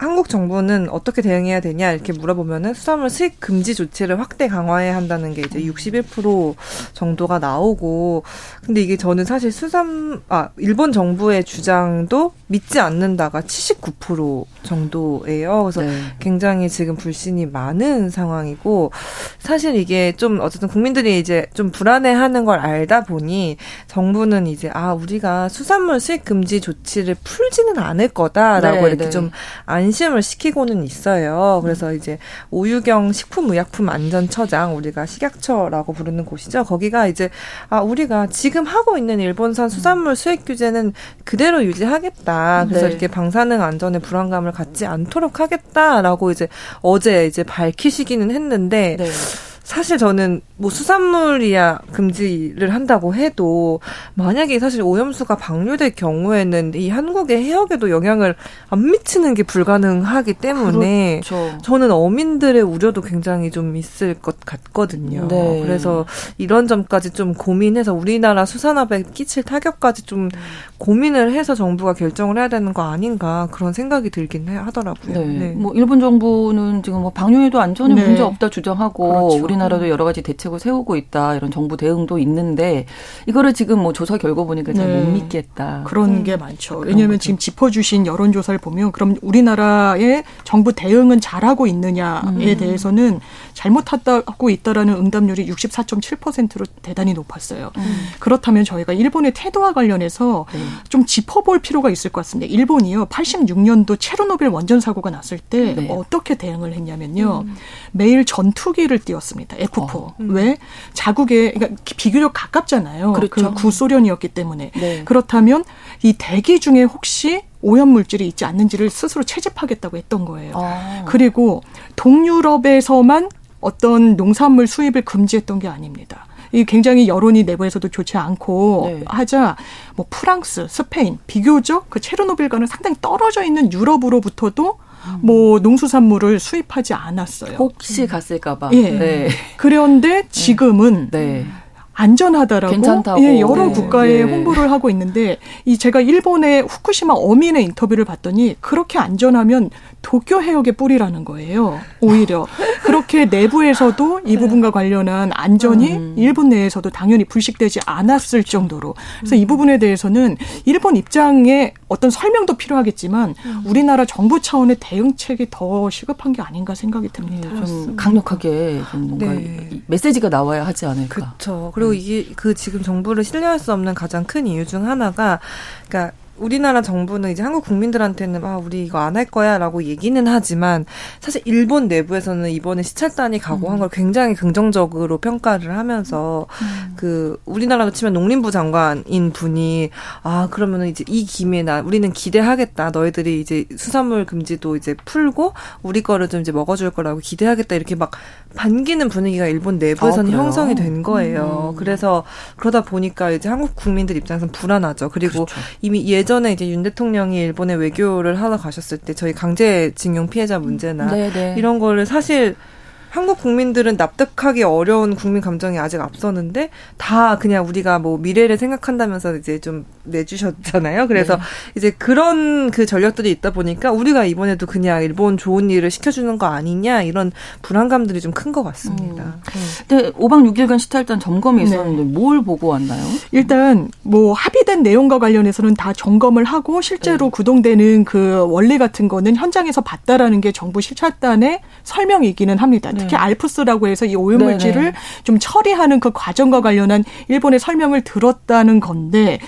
한국 정부는 어떻게 대응해야 되냐 이렇게 물어보면은 수산물 수입 금지 조치를 확대 강화해야 한다는 게 이제 61% 정도가 나오고 근데 이게 저는 사실 수산 아 일본 정부의 주장도 믿지 않는다가 79% 정도예요. 그래서 네. 굉장히 지금 불신이 많은 상황이고 사실 이게 좀 어쨌든 국민들이 이제 좀 불안해하는 걸 알다 보니 정부는 이제 아 우리가 수산물 수입 금지 조치를 풀지는 않을 거다라고 네, 이렇게 네. 좀안 안심을 시키고는 있어요. 그래서 이제 오유경 식품의약품안전처장 우리가 식약처라고 부르는 곳이죠. 거기가 이제 아 우리가 지금 하고 있는 일본산 수산물 수입 규제는 그대로 유지하겠다. 그래서 네. 이렇게 방사능 안전에 불안감을 갖지 않도록 하겠다라고 이제 어제 이제 밝히시기는 했는데 네. 사실 저는 뭐 수산물이야 금지를 한다고 해도 만약에 사실 오염수가 방류될 경우에는 이 한국의 해역에도 영향을 안 미치는 게 불가능하기 때문에 그렇죠. 저는 어민들의 우려도 굉장히 좀 있을 것 같거든요. 네. 그래서 이런 점까지 좀 고민해서 우리나라 수산업에 끼칠 타격까지 좀 고민을 해서 정부가 결정을 해야 되는 거 아닌가 그런 생각이 들긴 하더라고요. 네. 네. 뭐 일본 정부는 지금 뭐 방류에도 안전에 네. 문제 없다 주장하고 그렇죠. 우리 우리나라도 여러 가지 대책을 세우고 있다 이런 정부 대응도 있는데 이거를 지금 뭐 조사 결과 보니까 잘못 네. 믿겠다. 그런 음. 게 많죠. 왜냐하면 거죠. 지금 짚어주신 여론 조사를 보면 그럼 우리나라의 정부 대응은 잘하고 있느냐에 음. 대해서는 잘못하고 있다라는 응답률이 64.7%로 대단히 높았어요. 음. 그렇다면 저희가 일본의 태도와 관련해서 네. 좀 짚어볼 필요가 있을 것 같습니다. 일본이요 86년도 체르노빌 원전 사고가 났을 때 네. 어떻게 대응을 했냐면요 음. 매일 전투기를 띄웠습니다. F4. 어. 음. 왜? 자국에 그러니까 비교적 가깝잖아요. 그렇죠. 그 구소련이었기 때문에. 네. 그렇다면 이 대기 중에 혹시 오염 물질이 있지 않는지를 스스로 채집하겠다고 했던 거예요. 아. 그리고 동유럽에서만 어떤 농산물 수입을 금지했던 게 아닙니다. 이 굉장히 여론이 내부에서도 좋지 않고 네. 하자 뭐 프랑스, 스페인 비교적 그 체르노빌과는 상당히 떨어져 있는 유럽으로부터도 뭐 농수산물을 수입하지 않았어요. 혹시 갔을까봐. 예. 네. 그런데 지금은 네. 안전하다라고 괜찮다고. 예, 여러 네. 국가에 네. 홍보를 하고 있는데 이 제가 일본의 후쿠시마 어민의 인터뷰를 봤더니 그렇게 안전하면 도쿄 해역의 뿌리라는 거예요. 오히려 그렇게 내부에서도 이 네. 부분과 관련한 안전이 음. 일본 내에서도 당연히 불식되지 않았을 정도로 그래서 이 음. 부분에 대해서는 일본 입장에 어떤 설명도 필요하겠지만 음. 우리나라 정부 차원의 대응책이 더 시급한 게 아닌가 생각이 듭니다. 네, 좀 강력하게 좀 뭔가 네. 메시지가 나와야 하지 않을까. 그렇죠. 그리고 이게 그 지금 정부를 신뢰할 수 없는 가장 큰 이유 중 하나가 그러니까 우리나라 정부는 이제 한국 국민들한테는 아 우리 이거 안 할 거야라고 얘기는 하지만 사실 일본 내부에서는 이번에 시찰단이 각오한 음. 걸 굉장히 긍정적으로 평가를 하면서 음. 그 우리나라로 치면 농림부 장관인 분이 아 그러면은 이제 이 김에 나 우리는 기대하겠다 너희들이 이제 수산물 금지도 이제 풀고 우리 거를 좀 이제 먹어줄 거라고 기대하겠다 이렇게 막 반기는 분위기가 일본 내부에서는 아, 형성이 된 거예요. 음. 그래서 그러다 보니까 이제 한국 국민들 입장에서는 불안하죠. 그리고 그렇죠. 이미 예전 예전에 이제 윤 대통령이 일본에 외교를 하러 가셨을 때 저희 강제징용 피해자 문제나 네네. 네. 이런 거를 사실 한국 국민들은 납득하기 어려운 국민 감정이 아직 앞서는데 다 그냥 우리가 뭐 미래를 생각한다면서 이제 좀 내주셨잖아요. 그래서 네. 이제 그런 그 전력들이 있다 보니까 우리가 이번에도 그냥 일본 좋은 일을 시켜주는 거 아니냐 이런 불안감들이 좀 큰 것 같습니다. 음. 근데 5박 6일간 시탈단 점검이 있었는데 네. 뭘 보고 왔나요? 일단 뭐 합의된 내용과 관련해서는 다 점검을 하고 실제로 네. 구동되는 그 원리 같은 거는 현장에서 봤다라는 게 정부 실찰단의 설명이기는 합니다. 특히 네. 알프스라고 해서 이 오염물질을 네, 네. 좀 처리하는 그 과정과 관련한 일본의 설명을 들었다는 건데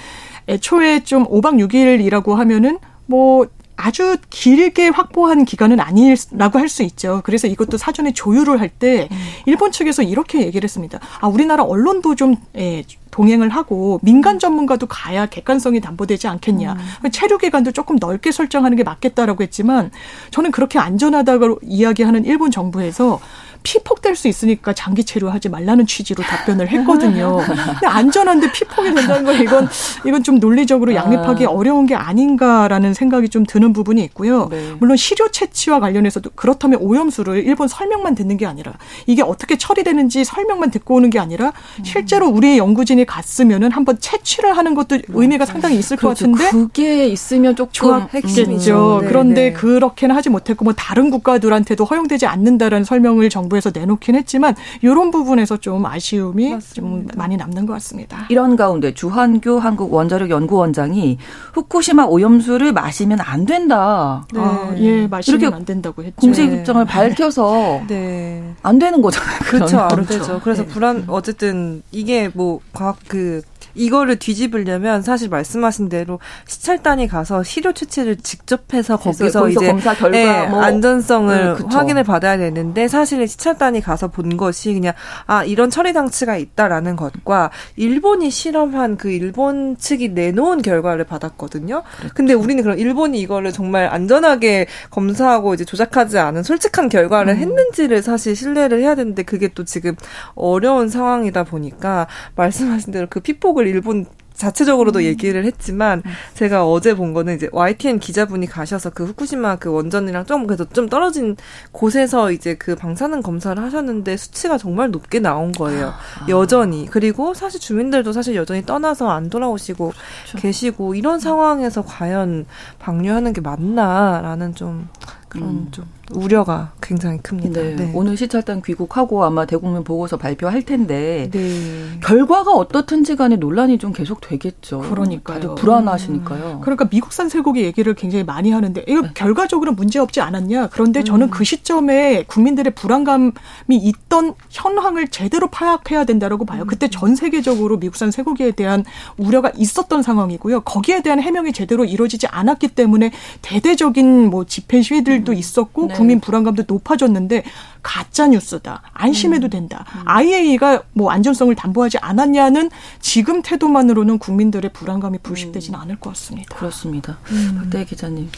애초에 좀 5박 6일이라고 하면은 뭐 아주 길게 확보한 기간은 아니라고 할 수 있죠. 그래서 이것도 사전에 조율을 할때 음. 일본 측에서 이렇게 얘기를 했습니다. 아, 우리나라 언론도 좀 예, 동행을 하고 민간 전문가도 가야 객관성이 담보되지 않겠냐. 음. 체류 기간도 조금 넓게 설정하는 게 맞겠다라고 했지만 저는 그렇게 안전하다고 이야기하는 일본 정부에서 피폭될 수 있으니까 장기 체류하지 말라는 취지로 답변을 했거든요. 근데 안전한데 피폭이 된다는 건 이건 이건 좀 논리적으로 양립하기 아. 어려운 게 아닌가라는 생각이 좀 드는 부분이 있고요. 네. 물론 시료 채취와 관련해서도 그렇다면 오염수를 일본 설명만 듣는 게 아니라 이게 어떻게 처리되는지 설명만 듣고 오는 게 아니라 실제로 우리의 연구진이 갔으면은 한번 채취를 하는 것도 의미가 상당히 있을 그렇죠. 것 같은데 그게 있으면 조금 핵심이죠. 네, 그런데 네. 그렇게는 하지 못했고 뭐 다른 국가들한테도 허용되지 않는다라는 설명을 정부 정부에서 내놓긴 했지만 이런 부분에서 좀 아쉬움이 맞습니다. 좀 많이 남는 것 같습니다. 이런 가운데 주한교 한국 원자력 연구원장이 후쿠시마 오염수를 마시면 안 된다. 네. 아, 예, 마시면 이렇게 안 된다고 했죠. 공식 입장을 네. 밝혀서 네. 안 되는 거잖아요. 그렇죠, 안 그렇죠. 되죠. 그래서 네. 불안 어쨌든 이게 뭐 과학 그 이거를 뒤집으려면 사실 말씀하신 대로 시찰단이 가서 시료 채취를 직접 해서 거기서, 이제 검사 결과 네, 뭐. 안전성을 네, 확인을 받아야 되는데 사실 시찰단이 가서 본 것이 그냥 아 이런 처리 장치가 있다라는 것과 일본이 실험한 그 일본 측이 내놓은 결과를 받았거든요. 그렇죠. 근데 우리는 그럼 일본이 이거를 정말 안전하게 검사하고 이제 조작하지 않은 솔직한 결과를 음. 했는지를 사실 신뢰를 해야 되는데 그게 또 지금 어려운 상황이다 보니까 말씀하신 대로 그 피폭을 쪽을 일본 자체적으로도 음. 얘기를 했지만 음. 제가 어제 본 거는 이제 YTN 기자분이 가셔서 그 후쿠시마 그 원전이랑 좀 그래도 좀 떨어진 곳에서 이제 그 방사능 검사를 하셨는데 수치가 정말 높게 나온 거예요. 아. 여전히. 그리고 사실 주민들도 사실 여전히 떠나서 안 돌아오시고 그렇죠. 계시고 이런 상황에서 과연 방류하는 게 맞나라는 좀 그런 음. 좀 우려가 굉장히 큽니다. 네. 네. 오늘 시찰단 귀국하고 아마 대국민 보고서 발표할 텐데 네. 결과가 어떻든지 간에 논란이 좀 계속 되겠죠. 그러니까요. 다들 불안하시니까요. 음. 그러니까 미국산 쇠고기 얘기를 굉장히 많이 하는데 이거 네. 결과적으로 문제 없지 않았냐? 그런데 음. 저는 그 시점에 국민들의 불안감이 있던 현황을 제대로 파악해야 된다라고 봐요. 음. 그때 전 세계적으로 미국산 쇠고기에 대한 우려가 있었던 상황이고요. 거기에 대한 해명이 제대로 이루어지지 않았기 때문에 대대적인 뭐 집회 시위들 일도 있었고 네. 국민 불안감도 높아졌는데 가짜 뉴스다. 안심해도 음. 된다. 음. IAEA가 뭐 안전성을 담보하지 않았냐는 지금 태도만으로는 국민들의 불안감이 불식되지는 음. 않을 것 같습니다. 그렇습니다. 음. 박대 기자님.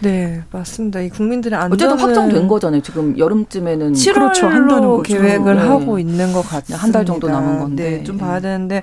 네. 네. 맞습니다. 이 국민들의 안전 어쨌든 확정된 거잖아요. 지금 여름쯤에는 7월로 그렇죠. 한다는 계획을 네. 하고 있는 것 같습니다. 한달 정도 남은 건데 네. 좀 봐야 되는데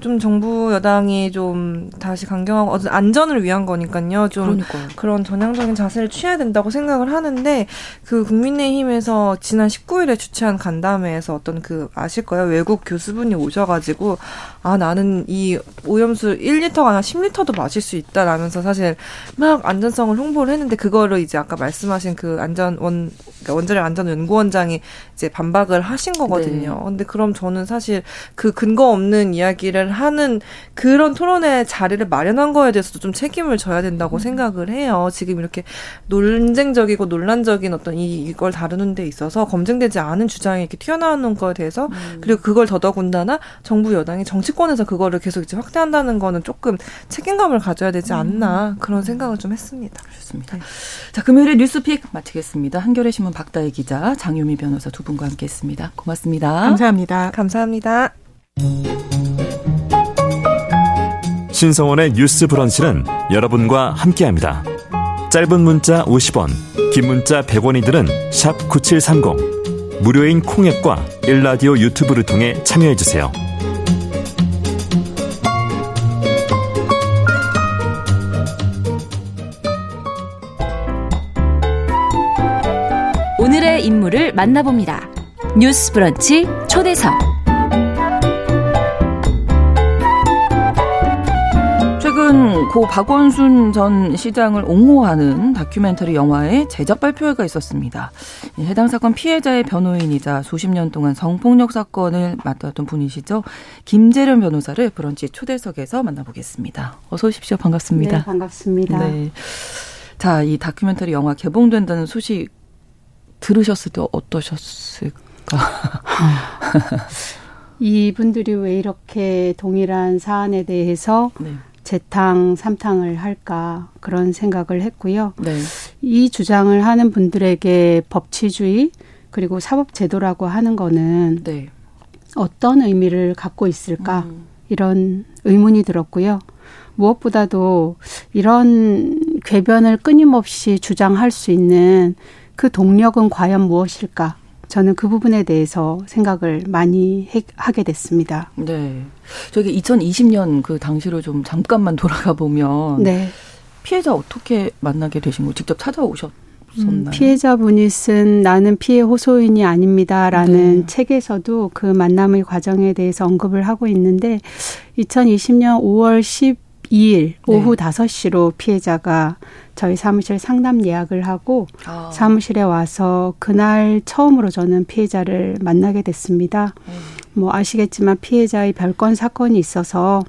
좀 정부 여당이 좀 다시 강경하고 어떤 안전을 위한 거니까요. 좀 그러니까요. 그런 전향적인 자세를 취해야 된다고 생각을 하는데 그 국민의힘에서 지난 19일에 주최한 간담회에서 어떤 그 아실 거예요. 외국 교수분이 오셔가지고 아 나는 이 오염수 1리터가 아니라 10리터도 마실 수 있다라면서 사실 막 안전성을 홍보를 했는데 그거를 이제 아까 말씀하신 그 안전원 그러니까 원자력 안전 연구원장이 이제 반박을 하신 거거든요. 네. 근데 그럼 저는 사실 그 근거 없는 이야기를 하는 그런 토론의 자리를 마련한 거에 대해서도 좀 책임을 져야 된다고 음. 생각을 해요. 지금 이렇게 논쟁적이고 논란적인 어떤 이, 이걸 다루는 데 있어서 검증되지 않은 주장이 이렇게 튀어나오는 거에 대해서 음. 그리고 그걸 더더군다나 정부 여당이 정치권에서 그거를 계속 이제 확대한다는 거는 조금 책임감을 가져야 되지 음. 않나 음. 그런 생각을 좀 했습니다. 좋습니다. 네. 자, 금요일에 뉴스픽 마치겠습니다. 한겨레 신문 박다혜 기자, 장유미 변호사 두 분과 함께했습니다. 고맙습니다. 감사합니다. 감사합니다. 신성원의 뉴스 브런치는 여러분과 함께합니다. 짧은 문자 50원, 긴 문자 100원이들은 9730. 무료인 콩앱과 일라디오 유튜브를 통해 참여해주세요. 인물을 만나봅니다. 뉴스 브런치 초대석. 최근 고 박원순 전 시장을 옹호하는 다큐멘터리 영화의 제작 발표회가 있었습니다. 해당 사건 피해자의 변호인이자 수십 년 동안 성폭력 사건을 맡았던 분이시죠. 김재련 변호사를 브런치 초대석에서 만나보겠습니다. 어서 오십시오. 반갑습니다. 네, 반갑습니다. 네. 자, 이 다큐멘터리 영화 개봉된다는 소식 들으셨을 때 어떠셨을까? 이분들이 왜 이렇게 동일한 사안에 대해서 네. 재탕, 삼탕을 할까 그런 생각을 했고요. 네. 이 주장을 하는 분들에게 법치주의 그리고 사법제도라고 하는 거는 네. 어떤 의미를 갖고 있을까 음. 이런 의문이 들었고요. 무엇보다도 이런 궤변을 끊임없이 주장할 수 있는 그 동력은 과연 무엇일까? 저는 그 부분에 대해서 생각을 많이 해, 하게 됐습니다. 네. 저기 2020년 그 당시로 좀 잠깐만 돌아가 보면 네. 피해자 어떻게 만나게 되신 거 직접 찾아오셨 음, 피해자분이 쓴 나는 피해 호소인이 아닙니다라는 네. 책에서도 그 만남의 과정에 대해서 언급을 하고 있는데 2020년 5월 12일 오후 네. 5시로 피해자가 저희 사무실 상담 예약을 하고 아. 사무실에 와서 그날 처음으로 저는 피해자를 만나게 됐습니다. 음. 뭐 아시겠지만 피해자의 별건 사건이 있어서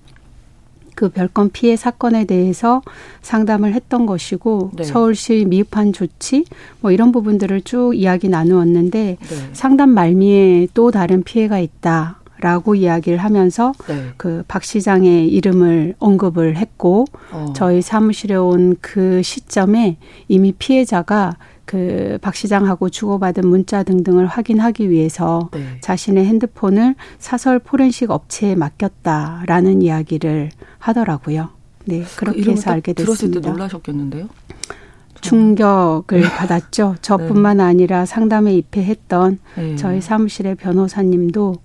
그 별건 피해 사건에 대해서 상담을 했던 것이고 네. 서울시 미흡한 조치 뭐 이런 부분들을 쭉 이야기 나누었는데 네. 상담 말미에 또 다른 피해가 있다. 라고 이야기를 하면서 네. 그박 시장의 이름을 언급을 했고 어. 저희 사무실에 온 그 시점에 이미 피해자가 그 박 시장하고 주고받은 문자 등등을 확인하기 위해서 네. 자신의 핸드폰을 사설 포렌식 업체에 맡겼다라는 이야기를 하더라고요. 네, 그렇게 그 해서 알게 됐습니다. 들었을 때 놀라셨겠는데요? 충격을 네. 받았죠. 저뿐만 네. 아니라 상담에 입회했던 네. 저희 사무실의 변호사님도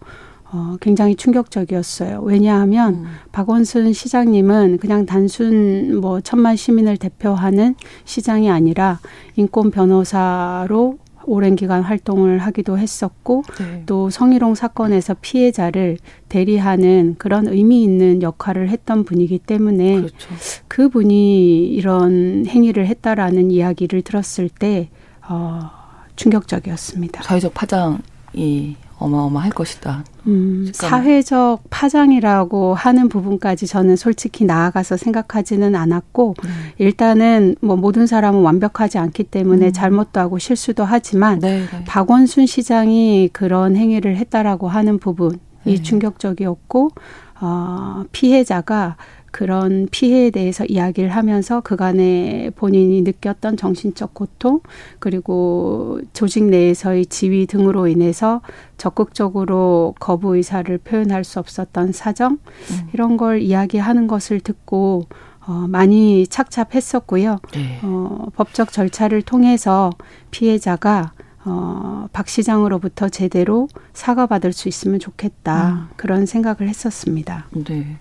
어, 굉장히 충격적이었어요. 왜냐하면 음. 박원순 시장님은 그냥 단순 뭐 천만 시민을 대표하는 시장이 아니라 인권 변호사로 오랜 기간 활동을 하기도 했었고 네. 또 성희롱 사건에서 피해자를 대리하는 그런 의미 있는 역할을 했던 분이기 때문에 그렇죠. 그분이 이런 행위를 했다라는 이야기를 들었을 때 어, 충격적이었습니다. 사회적 파장이 어마어마할 것이다. 음, 사회적 파장이라고 하는 부분까지 저는 솔직히 나아가서 생각하지는 않았고 음. 일단은 뭐 모든 사람은 완벽하지 않기 때문에 음. 잘못도 하고 실수도 하지만 네, 네. 박원순 시장이 그런 행위를 했다라고 하는 부분이 네. 충격적이었고 어, 피해자가 그런 피해에 대해서 이야기를 하면서 그간에 본인이 느꼈던 정신적 고통 그리고 조직 내에서의 지위 등으로 인해서 적극적으로 거부 의사를 표현할 수 없었던 사정 음. 이런 걸 이야기하는 것을 듣고 어, 많이 착잡했었고요. 네. 어, 법적 절차를 통해서 피해자가 어, 박 시장으로부터 제대로 사과받을 수 있으면 좋겠다. 음. 그런 생각을 했었습니다. 네.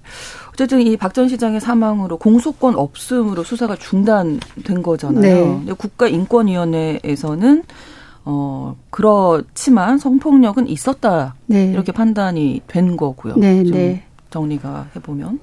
어쨌든 이 박 전 시장의 사망으로 공소권 없음으로 수사가 중단된 거잖아요. 네. 국가인권위원회에서는 어, 그렇지만 성폭력은 있었다. 네. 이렇게 판단이 된 거고요. 네, 네. 정리가 해보면.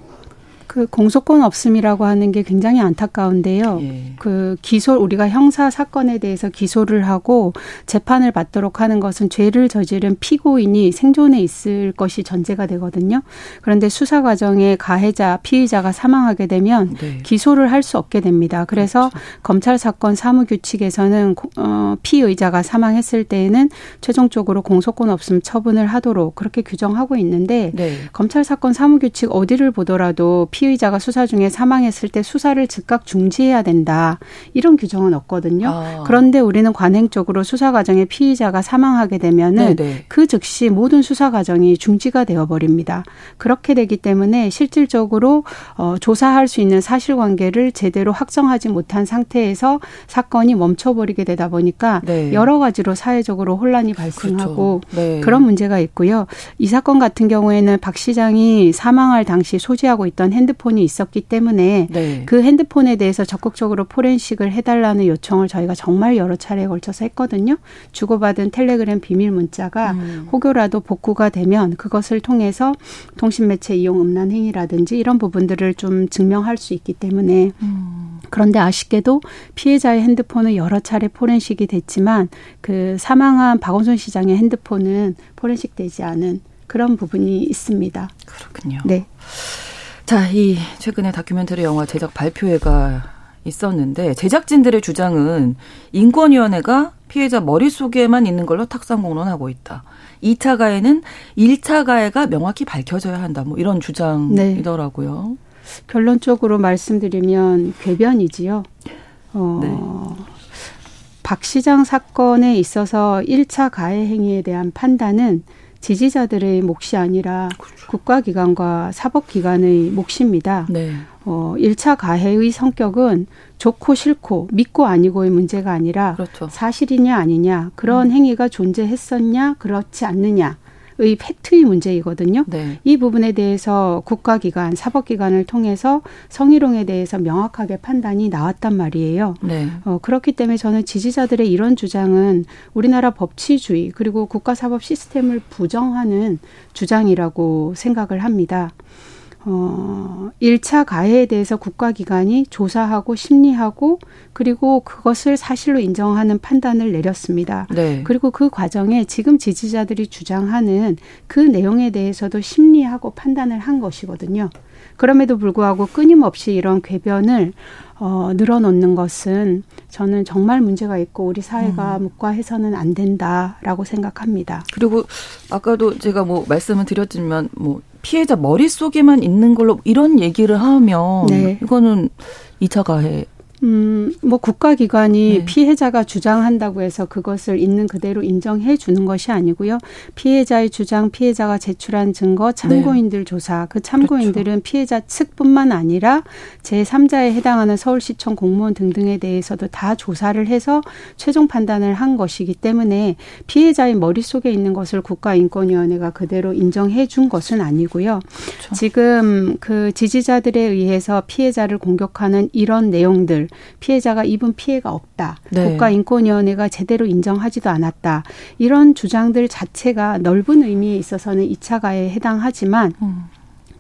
그 공소권 없음이라고 하는 게 굉장히 안타까운데요. 예. 그 기소 우리가 형사 사건에 대해서 기소를 하고 재판을 받도록 하는 것은 죄를 저지른 피고인이 생존해 있을 것이 전제가 되거든요. 그런데 수사 과정에 가해자 피의자가 사망하게 되면 네. 기소를 할 수 없게 됩니다. 그래서 그렇죠. 검찰 사건 사무 규칙에서는 어, 피의자가 사망했을 때에는 최종적으로 공소권 없음 처분을 하도록 그렇게 규정하고 있는데 네. 검찰 사건 사무 규칙 어디를 보더라도 피 의자가 수사 중에 사망했을 때 수사를 즉각 중지해야 된다. 이런 규정은 없거든요. 아. 그런데 우리는 관행적으로 수사 과정에 피의자가 사망하게 되면은 네네. 네. 그 즉시 모든 수사 과정이 중지가 되어 버립니다. 그렇게 되기 때문에 실질적으로 어 조사할 수 있는 사실관계를 제대로 확정하지 못한 상태에서 사건이 멈춰버리게 되다 보니까 네. 여러 가지로 사회적으로 혼란이 발생하고 그렇죠. 네. 그런 문제가 있고요. 이 사건 같은 경우에는 박 시장이 사망할 당시 소지하고 있던 핸드 핸드폰이 있었기 때문에 네. 그 핸드폰에 대해서 적극적으로 포렌식을 해달라는 요청을 저희가 정말 여러 차례에 걸쳐서 했거든요. 주고받은 텔레그램 비밀 문자가 음. 혹여라도 복구가 되면 그것을 통해서 통신매체 이용 음란 행위라든지 이런 부분들을 좀 증명할 수 있기 때문에 음. 그런데 아쉽게도 피해자의 핸드폰은 여러 차례 포렌식이 됐지만 그 사망한 박원순 시장의 핸드폰은 포렌식 되지 않은 그런 부분이 있습니다. 그렇군요. 네. 자, 이 최근에 다큐멘터리 영화 제작 발표회가 있었는데 제작진들의 주장은 인권위원회가 피해자 머릿속에만 있는 걸로 탁상 공론하고 있다. 2차 가해는 1차 가해가 명확히 밝혀져야 한다. 뭐 이런 주장이더라고요. 네. 결론적으로 말씀드리면 궤변이지요. 어, 네. 박 시장 사건에 있어서 1차 가해 행위에 대한 판단은 지지자들의 몫이 아니라 그렇죠. 국가기관과 사법기관의 몫입니다. 네. 어, 1차 가해의 성격은 좋고 싫고 믿고 아니고의 문제가 아니라 그렇죠. 사실이냐 아니냐 그런 음. 행위가 존재했었냐 그렇지 않느냐 의 팩트의 문제이거든요. 네. 이 부분에 대해서 국가기관, 사법기관을 통해서 성희롱에 대해서 명확하게 판단이 나왔단 말이에요. 네. 어, 그렇기 때문에 저는 지지자들의 이런 주장은 우리나라 법치주의 그리고 국가사법 시스템을 부정하는 주장이라고 생각을 합니다. 어, 1차 가해에 대해서 국가기관이 조사하고 심리하고 그리고 그것을 사실로 인정하는 판단을 내렸습니다. 네. 그리고 그 과정에 지금 지지자들이 주장하는 그 내용에 대해서도 심리하고 판단을 한 것이거든요. 그럼에도 불구하고 끊임없이 이런 궤변을 어, 늘어놓는 것은 저는 정말 문제가 있고 우리 사회가 음. 묵과해서는 안 된다라고 생각합니다. 그리고 아까도 제가 뭐 말씀을 드렸지만 뭐 피해자 머릿속에만 있는 걸로 이런 얘기를 하면 네. 이거는 2차 가해 음, 뭐 국가기관이 네. 피해자가 주장한다고 해서 그것을 있는 그대로 인정해 주는 것이 아니고요. 피해자의 주장, 피해자가 제출한 증거, 참고인들 네. 조사. 그 참고인들은 그렇죠. 피해자 측뿐만 아니라 제3자에 해당하는 서울시청 공무원 등등에 대해서도 다 조사를 해서 최종 판단을 한 것이기 때문에 피해자의 머릿속에 있는 것을 국가인권위원회가 그대로 인정해 준 것은 아니고요. 그렇죠. 지금 그 지지자들에 의해서 피해자를 공격하는 이런 내용들 피해자가 입은 피해가 없다. 네. 국가인권위원회가 제대로 인정하지도 않았다. 이런 주장들 자체가 넓은 의미에 있어서는 2차 가해에 해당하지만 음.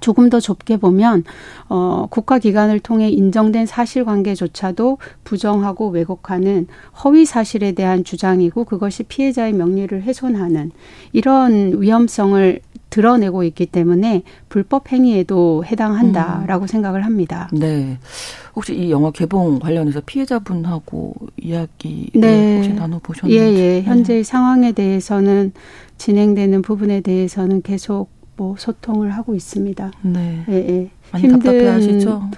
조금 더 좁게 보면 어 국가기관을 통해 인정된 사실관계조차도 부정하고 왜곡하는 허위 사실에 대한 주장이고 그것이 피해자의 명예를 훼손하는 이런 위험성을 드러내고 있기 때문에 불법 행위에도 해당한다라고 음. 생각을 합니다. 네. 혹시 이 영화 개봉 관련해서 피해자분하고 이야기 네. 혹시 나눠 보셨는지? 예, 예. 현재 네. 상황에 대해서는 진행되는 부분에 대해서는 계속 뭐 소통을 하고 있습니다. 네. 예, 예. 많이 힘든 답답해하시죠?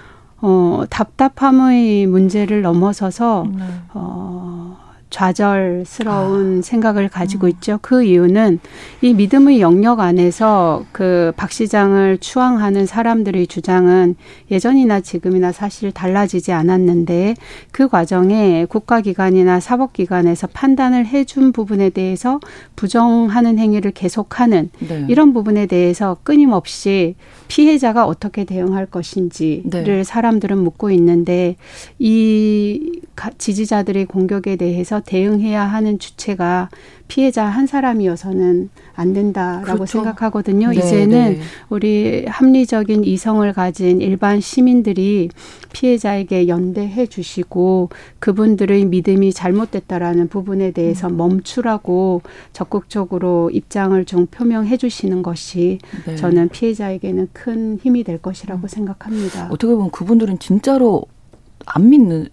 어, 답답함의 문제를 넘어서서 네. 어 좌절스러운 아. 생각을 가지고 음. 있죠. 그 이유는 이 믿음의 영역 안에서 그 박 시장을 추앙하는 사람들의 주장은 예전이나 지금이나 사실 달라지지 않았는데 그 과정에 국가기관이나 사법기관에서 판단을 해준 부분에 대해서 부정하는 행위를 계속하는 네. 이런 부분에 대해서 끊임없이 피해자가 어떻게 대응할 것인지를 네. 사람들은 묻고 있는데 이 지지자들의 공격에 대해서 대응해야 하는 주체가 피해자 한 사람이어서는 안 된다라고 그렇죠. 생각하거든요. 네, 이제는 네. 우리 합리적인 이성을 가진 일반 시민들이 피해자에게 연대해 주시고 그분들의 믿음이 잘못됐다라는 부분에 대해서 음. 멈추라고 적극적으로 입장을 좀 표명해 주시는 것이 네. 저는 피해자에게는 큰 힘이 될 것이라고 음. 생각합니다. 어떻게 보면 그분들은 진짜로 안 믿는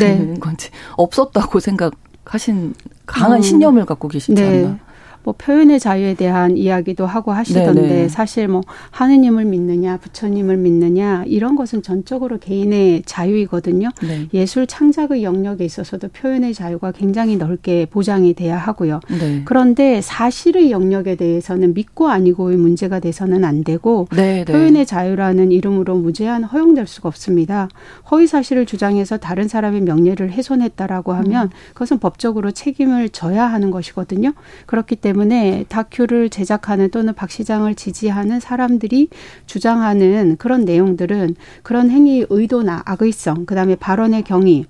네. 건지 없었다고 생각 하신 강한 음. 신념을 갖고 계시지 네. 않나. 뭐 표현의 자유에 대한 이야기도 하고 하시던데 네네. 네. 사실 뭐 하느님을 믿느냐 부처님을 믿느냐 이런 것은 전적으로 개인의 자유이거든요. 네. 예술 창작의 영역에 있어서도 표현의 자유가 굉장히 넓게 보장이 돼야 하고요. 네. 그런데 사실의 영역에 대해서는 믿고 아니고의 문제가 돼서는 안 되고 네네. 네. 표현의 자유라는 이름으로 무제한 허용될 수가 없습니다. 허위 사실을 주장해서 다른 사람의 명예를 훼손했다라고 하면 음. 그것은 법적으로 책임을 져야 하는 것이거든요. 그렇기 때문에 때문에 다큐를 제작하는 또는 박 시장을 지지하는 사람들이 주장하는 그런 내용들은 그런 행위의 의도나 악의성, 그 다음에 발언의 경위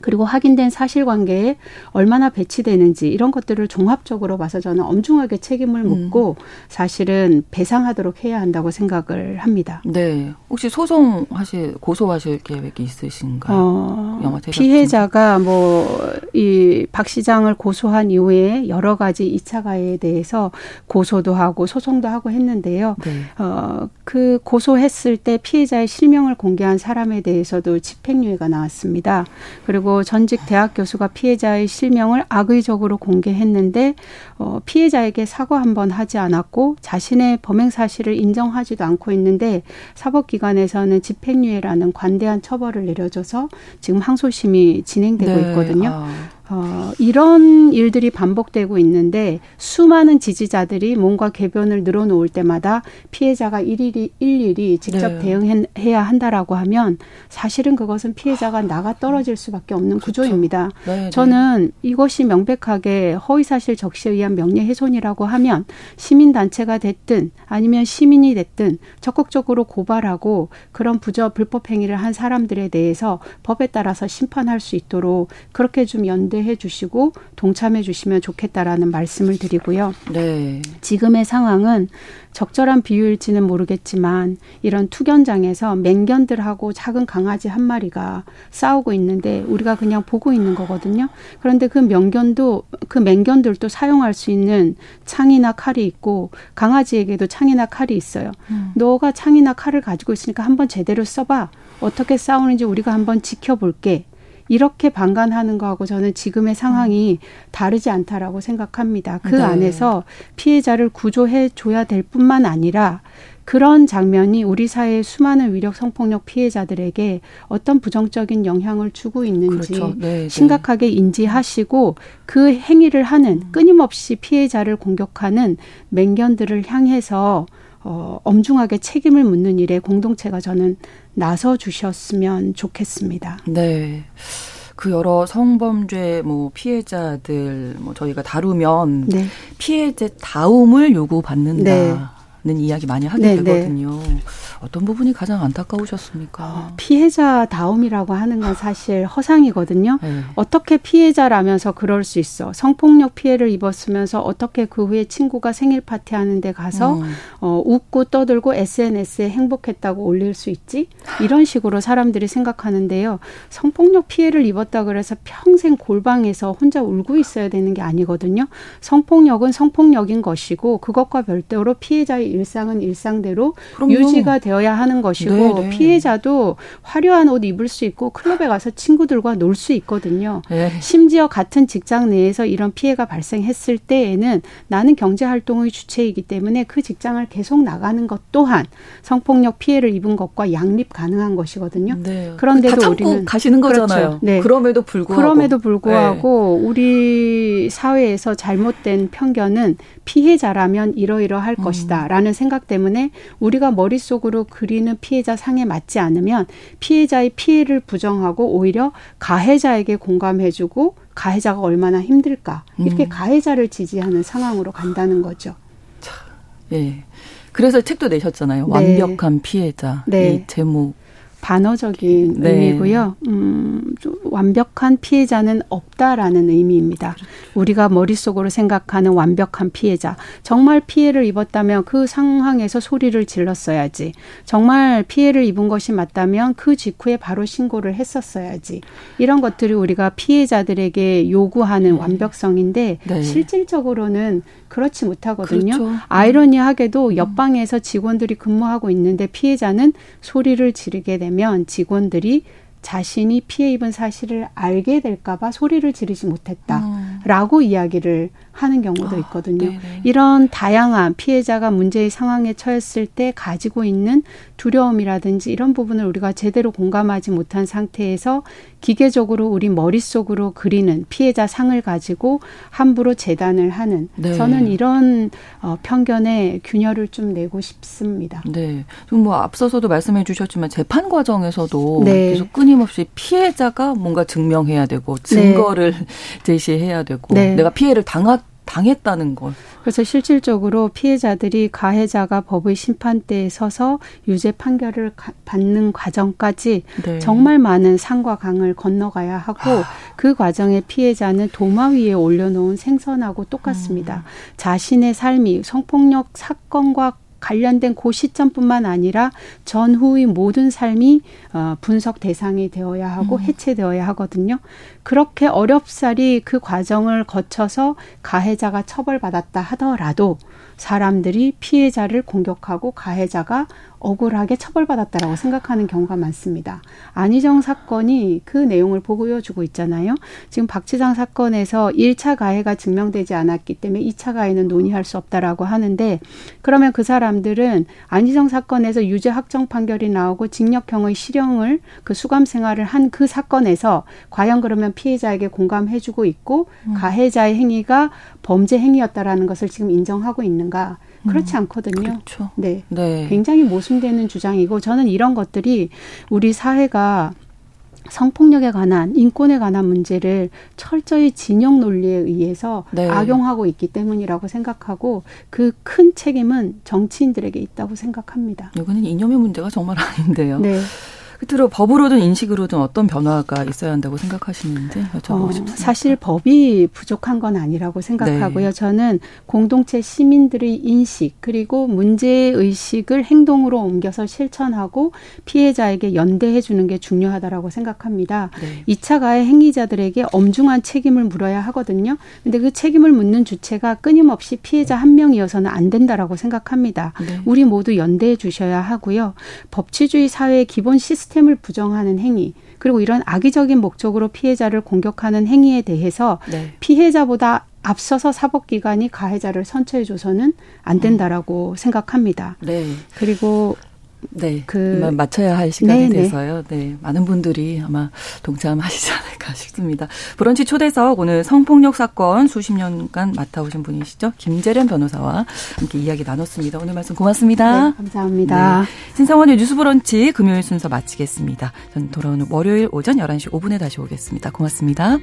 그리고 확인된 사실관계에 얼마나 배치되는지 이런 것들을 종합적으로 봐서 저는 엄중하게 책임을 음. 묻고 음. 사실은 배상하도록 해야 한다고 생각을 합니다. 네. 혹시 소송하실 고소하실 계획이 있으신가요? 어, 영화 피해자가 뭐 이 박 시장을 고소한 이후에 여러 가지 이차 가해에 대해서 고소도 하고 소송도 하고 했는데요. 네. 어, 그 고소했을 때 피해자의 실명을 공개한 사람에 대해서도 집행유예가 나왔습니다. 그리고 그리고 전직 대학 교수가 피해자의 실명을 악의적으로 공개했는데 어, 피해자에게 사과 한 번 하지 않았고 자신의 범행 사실을 인정하지도 않고 있는데 사법기관에서는 집행유예라는 관대한 처벌을 내려줘서 지금 항소심이 진행되고 네. 있거든요. 아. 어, 이런 일들이 반복되고 있는데 수많은 지지자들이 뭔가 개변을 늘어놓을 때마다 피해자가 일일이 일일이 직접 네. 대응해야 한다라고 하면 사실은 그것은 피해자가 나가 떨어질 수밖에 없는 그렇죠. 구조입니다. 네, 네. 저는 이것이 명백하게 허위사실 적시에 의한 명예훼손이라고 하면 시민단체가 됐든 아니면 시민이 됐든 적극적으로 고발하고 그런 부저 불법 행위를 한 사람들에 대해서 법에 따라서 심판할 수 있도록 그렇게 좀 연대 연대해 주시고 동참해 주시면 좋겠다라는 말씀을 드리고요. 네. 지금의 상황은 적절한 비유일지는 모르겠지만 이런 투견장에서 맹견들하고 작은 강아지 한 마리가 싸우고 있는데 우리가 그냥 보고 있는 거거든요. 그런데 그 명견도 그 맹견들도 사용할 수 있는 창이나 칼이 있고 강아지에게도 창이나 칼이 있어요. 음. 너가 창이나 칼을 가지고 있으니까 한번 제대로 써봐. 어떻게 싸우는지 우리가 한번 지켜볼게. 이렇게 방관하는 거하고 저는 지금의 상황이 다르지 않다라고 생각합니다. 그 네. 안에서 피해자를 구조해 줘야 될 뿐만 아니라 그런 장면이 우리 사회의 수많은 위력 성폭력 피해자들에게 어떤 부정적인 영향을 주고 있는지 그렇죠. 네, 네. 심각하게 인지하시고 그 행위를 하는 끊임없이 피해자를 공격하는 맹견들을 향해서 어, 엄중하게 책임을 묻는 일에 공동체가 저는 나서 주셨으면 좋겠습니다. 네. 그 여러 성범죄 뭐 피해자들 뭐 저희가 다루면 네. 피해자 다움을 요구받는다. 네. 는 이야기 많이 하게 네, 네. 되거든요. 어떤 부분이 가장 안타까우셨습니까? 어, 피해자 다움이라고 하는 건 사실 허상이거든요. 네. 어떻게 피해자라면서 그럴 수 있어? 성폭력 피해를 입었으면서 어떻게 그 후에 친구가 생일 파티 하는데 가서 음. 어, 웃고 떠들고 SNS에 행복했다고 올릴 수 있지? 이런 식으로 사람들이 생각하는데요. 성폭력 피해를 입었다 그래서 평생 골방에서 혼자 울고 있어야 되는 게 아니거든요. 성폭력은 성폭력인 것이고 그것과 별도로 피해자의 일상은 일상대로 그럼요. 유지가 되어야 하는 것이고 네네. 네. 피해자도 화려한 옷 입을 수 있고 클럽에 가서 친구들과 놀 수 있거든요. 네. 심지어 같은 직장 내에서 이런 피해가 발생했을 때에는 나는 경제 활동의 주체이기 때문에 그 직장을 계속 나가는 것 또한 성폭력 피해를 입은 것과 양립 가능한 것이거든요. 네. 그런데도 우리는 가시는 거잖아요. 그렇죠. 네. 그럼에도 불구하고 그럼에도 불구하고 네. 우리 사회에서 잘못된 편견은 피해자라면 이러이러할 음. 것이다라는 생각 때문에 우리가 머릿속으로 그리는 피해자 상에 맞지 않으면 피해자의 피해를 부정하고 오히려 가해자에게 공감해주고 가해자가 얼마나 힘들까 이렇게 음. 가해자를 지지하는 상황으로 간다는 거죠. 참, 예. 그래서 책도 내셨잖아요. 네. 완벽한 피해자. 네. 이 제목. 반어적인 네. 의미고요. 음, 완벽한 피해자는 없다라는 의미입니다. 그렇죠. 우리가 머릿속으로 생각하는 완벽한 피해자. 정말 피해를 입었다면 그 상황에서 소리를 질렀어야지. 정말 피해를 입은 것이 맞다면 그 직후에 바로 신고를 했었어야지. 이런 것들이 우리가 피해자들에게 요구하는 네. 완벽성인데 네. 실질적으로는 그렇지 못하거든요. 그렇죠. 아이러니하게도 음. 옆방에서 직원들이 근무하고 있는데 피해자는 소리를 지르게 되면 직원들이 자신이 피해 입은 사실을 알게 될까봐 소리를 지르지 못했다라고 음. 이야기를 하는 경우도 아, 있거든요. 아, 이런 다양한 피해자가 문제의 상황에 처했을 때 가지고 있는 두려움이라든지 이런 부분을 우리가 제대로 공감하지 못한 상태에서 기계적으로 우리 머릿속으로 그리는 피해자 상을 가지고 함부로 재단을 하는 네. 저는 이런 어, 편견에 균열을 좀 내고 싶습니다. 네. 좀 뭐 앞서서도 말씀해 주셨지만 재판 과정에서도 네. 계속 끊임없이 피해자가 뭔가 증명해야 되고 증거를 네. 제시해야 되고 네. 내가 피해를 당한 당했다는 걸. 그래서 실질적으로 피해자들이 가해자가 법의 심판대에 서서 유죄 판결을 받는 과정까지 네. 정말 많은 산과 강을 건너가야 하고 아. 그 과정에 피해자는 도마 위에 올려놓은 생선하고 똑같습니다. 음. 자신의 삶이 성폭력 사건과 관련된 그 시점뿐만 아니라 전후의 모든 삶이 어, 분석 대상이 되어야 하고 음. 해체되어야 하거든요. 그렇게 어렵사리 그 과정을 거쳐서 가해자가 처벌받았다 하더라도 사람들이 피해자를 공격하고 가해자가 억울하게 처벌받았다라고 생각하는 경우가 많습니다. 안희정 사건이 그 내용을 보여주고 있잖아요. 지금 박지장 사건에서 1차 가해가 증명되지 않았기 때문에 2차 가해는 논의할 수 없다라고 하는데 그러면 그 사람들은 안희정 사건에서 유죄 확정 판결이 나오고 징역형의 실형을 그 수감 생활을 한 그 사건에서 과연 그러면 피해자에게 공감해주고 있고 음. 가해자의 행위가 범죄 행위였다라는 것을 지금 인정하고 있는가? 그렇지 음, 않거든요. 그렇죠. 네. 네. 굉장히 모순되는 주장이고 저는 이런 것들이 우리 사회가 성폭력에 관한 인권에 관한 문제를 철저히 진영 논리에 의해서 네. 악용하고 있기 때문이라고 생각하고 그 큰 책임은 정치인들에게 있다고 생각합니다. 이거는 이념의 문제가 정말 아닌데요. 네. 끝으로 법으로든 인식으로든 어떤 변화가 있어야 한다고 생각하시는지 여쭤보고 어, 싶습니다. 사실 법이 부족한 건 아니라고 생각하고요. 네. 저는 공동체 시민들의 인식 그리고 문제 의식을 행동으로 옮겨서 실천하고 피해자에게 연대해 주는 게 중요하다라고 생각합니다. 네. 2차 가해 행위자들에게 엄중한 책임을 물어야 하거든요. 근데 그 책임을 묻는 주체가 끊임없이 피해자 한 명이어서는 안 된다라고 생각합니다. 네. 우리 모두 연대해 주셔야 하고요. 법치주의 사회의 기본 시스템 시스템을 부정하는 행위 그리고 이런 악의적인 목적으로 피해자를 공격하는 행위에 대해서 네. 피해자보다 앞서서 사법기관이 가해자를 선처해줘서는 안 된다라고 음. 생각합니다. 네. 그리고 네. 그 맞춰야 할 시간이 네네. 돼서요. 네. 많은 분들이 아마 동참하시지 않을까 싶습니다. 브런치 초대석 오늘 성폭력 사건 수십 년간 맡아오신 분이시죠. 김재련 변호사와 함께 이야기 나눴습니다. 오늘 말씀 고맙습니다. 네, 감사합니다. 네. 신성원의 뉴스 브런치 금요일 순서 마치겠습니다. 전 돌아오는 월요일 오전 11시 5분에 다시 오겠습니다. 고맙습니다.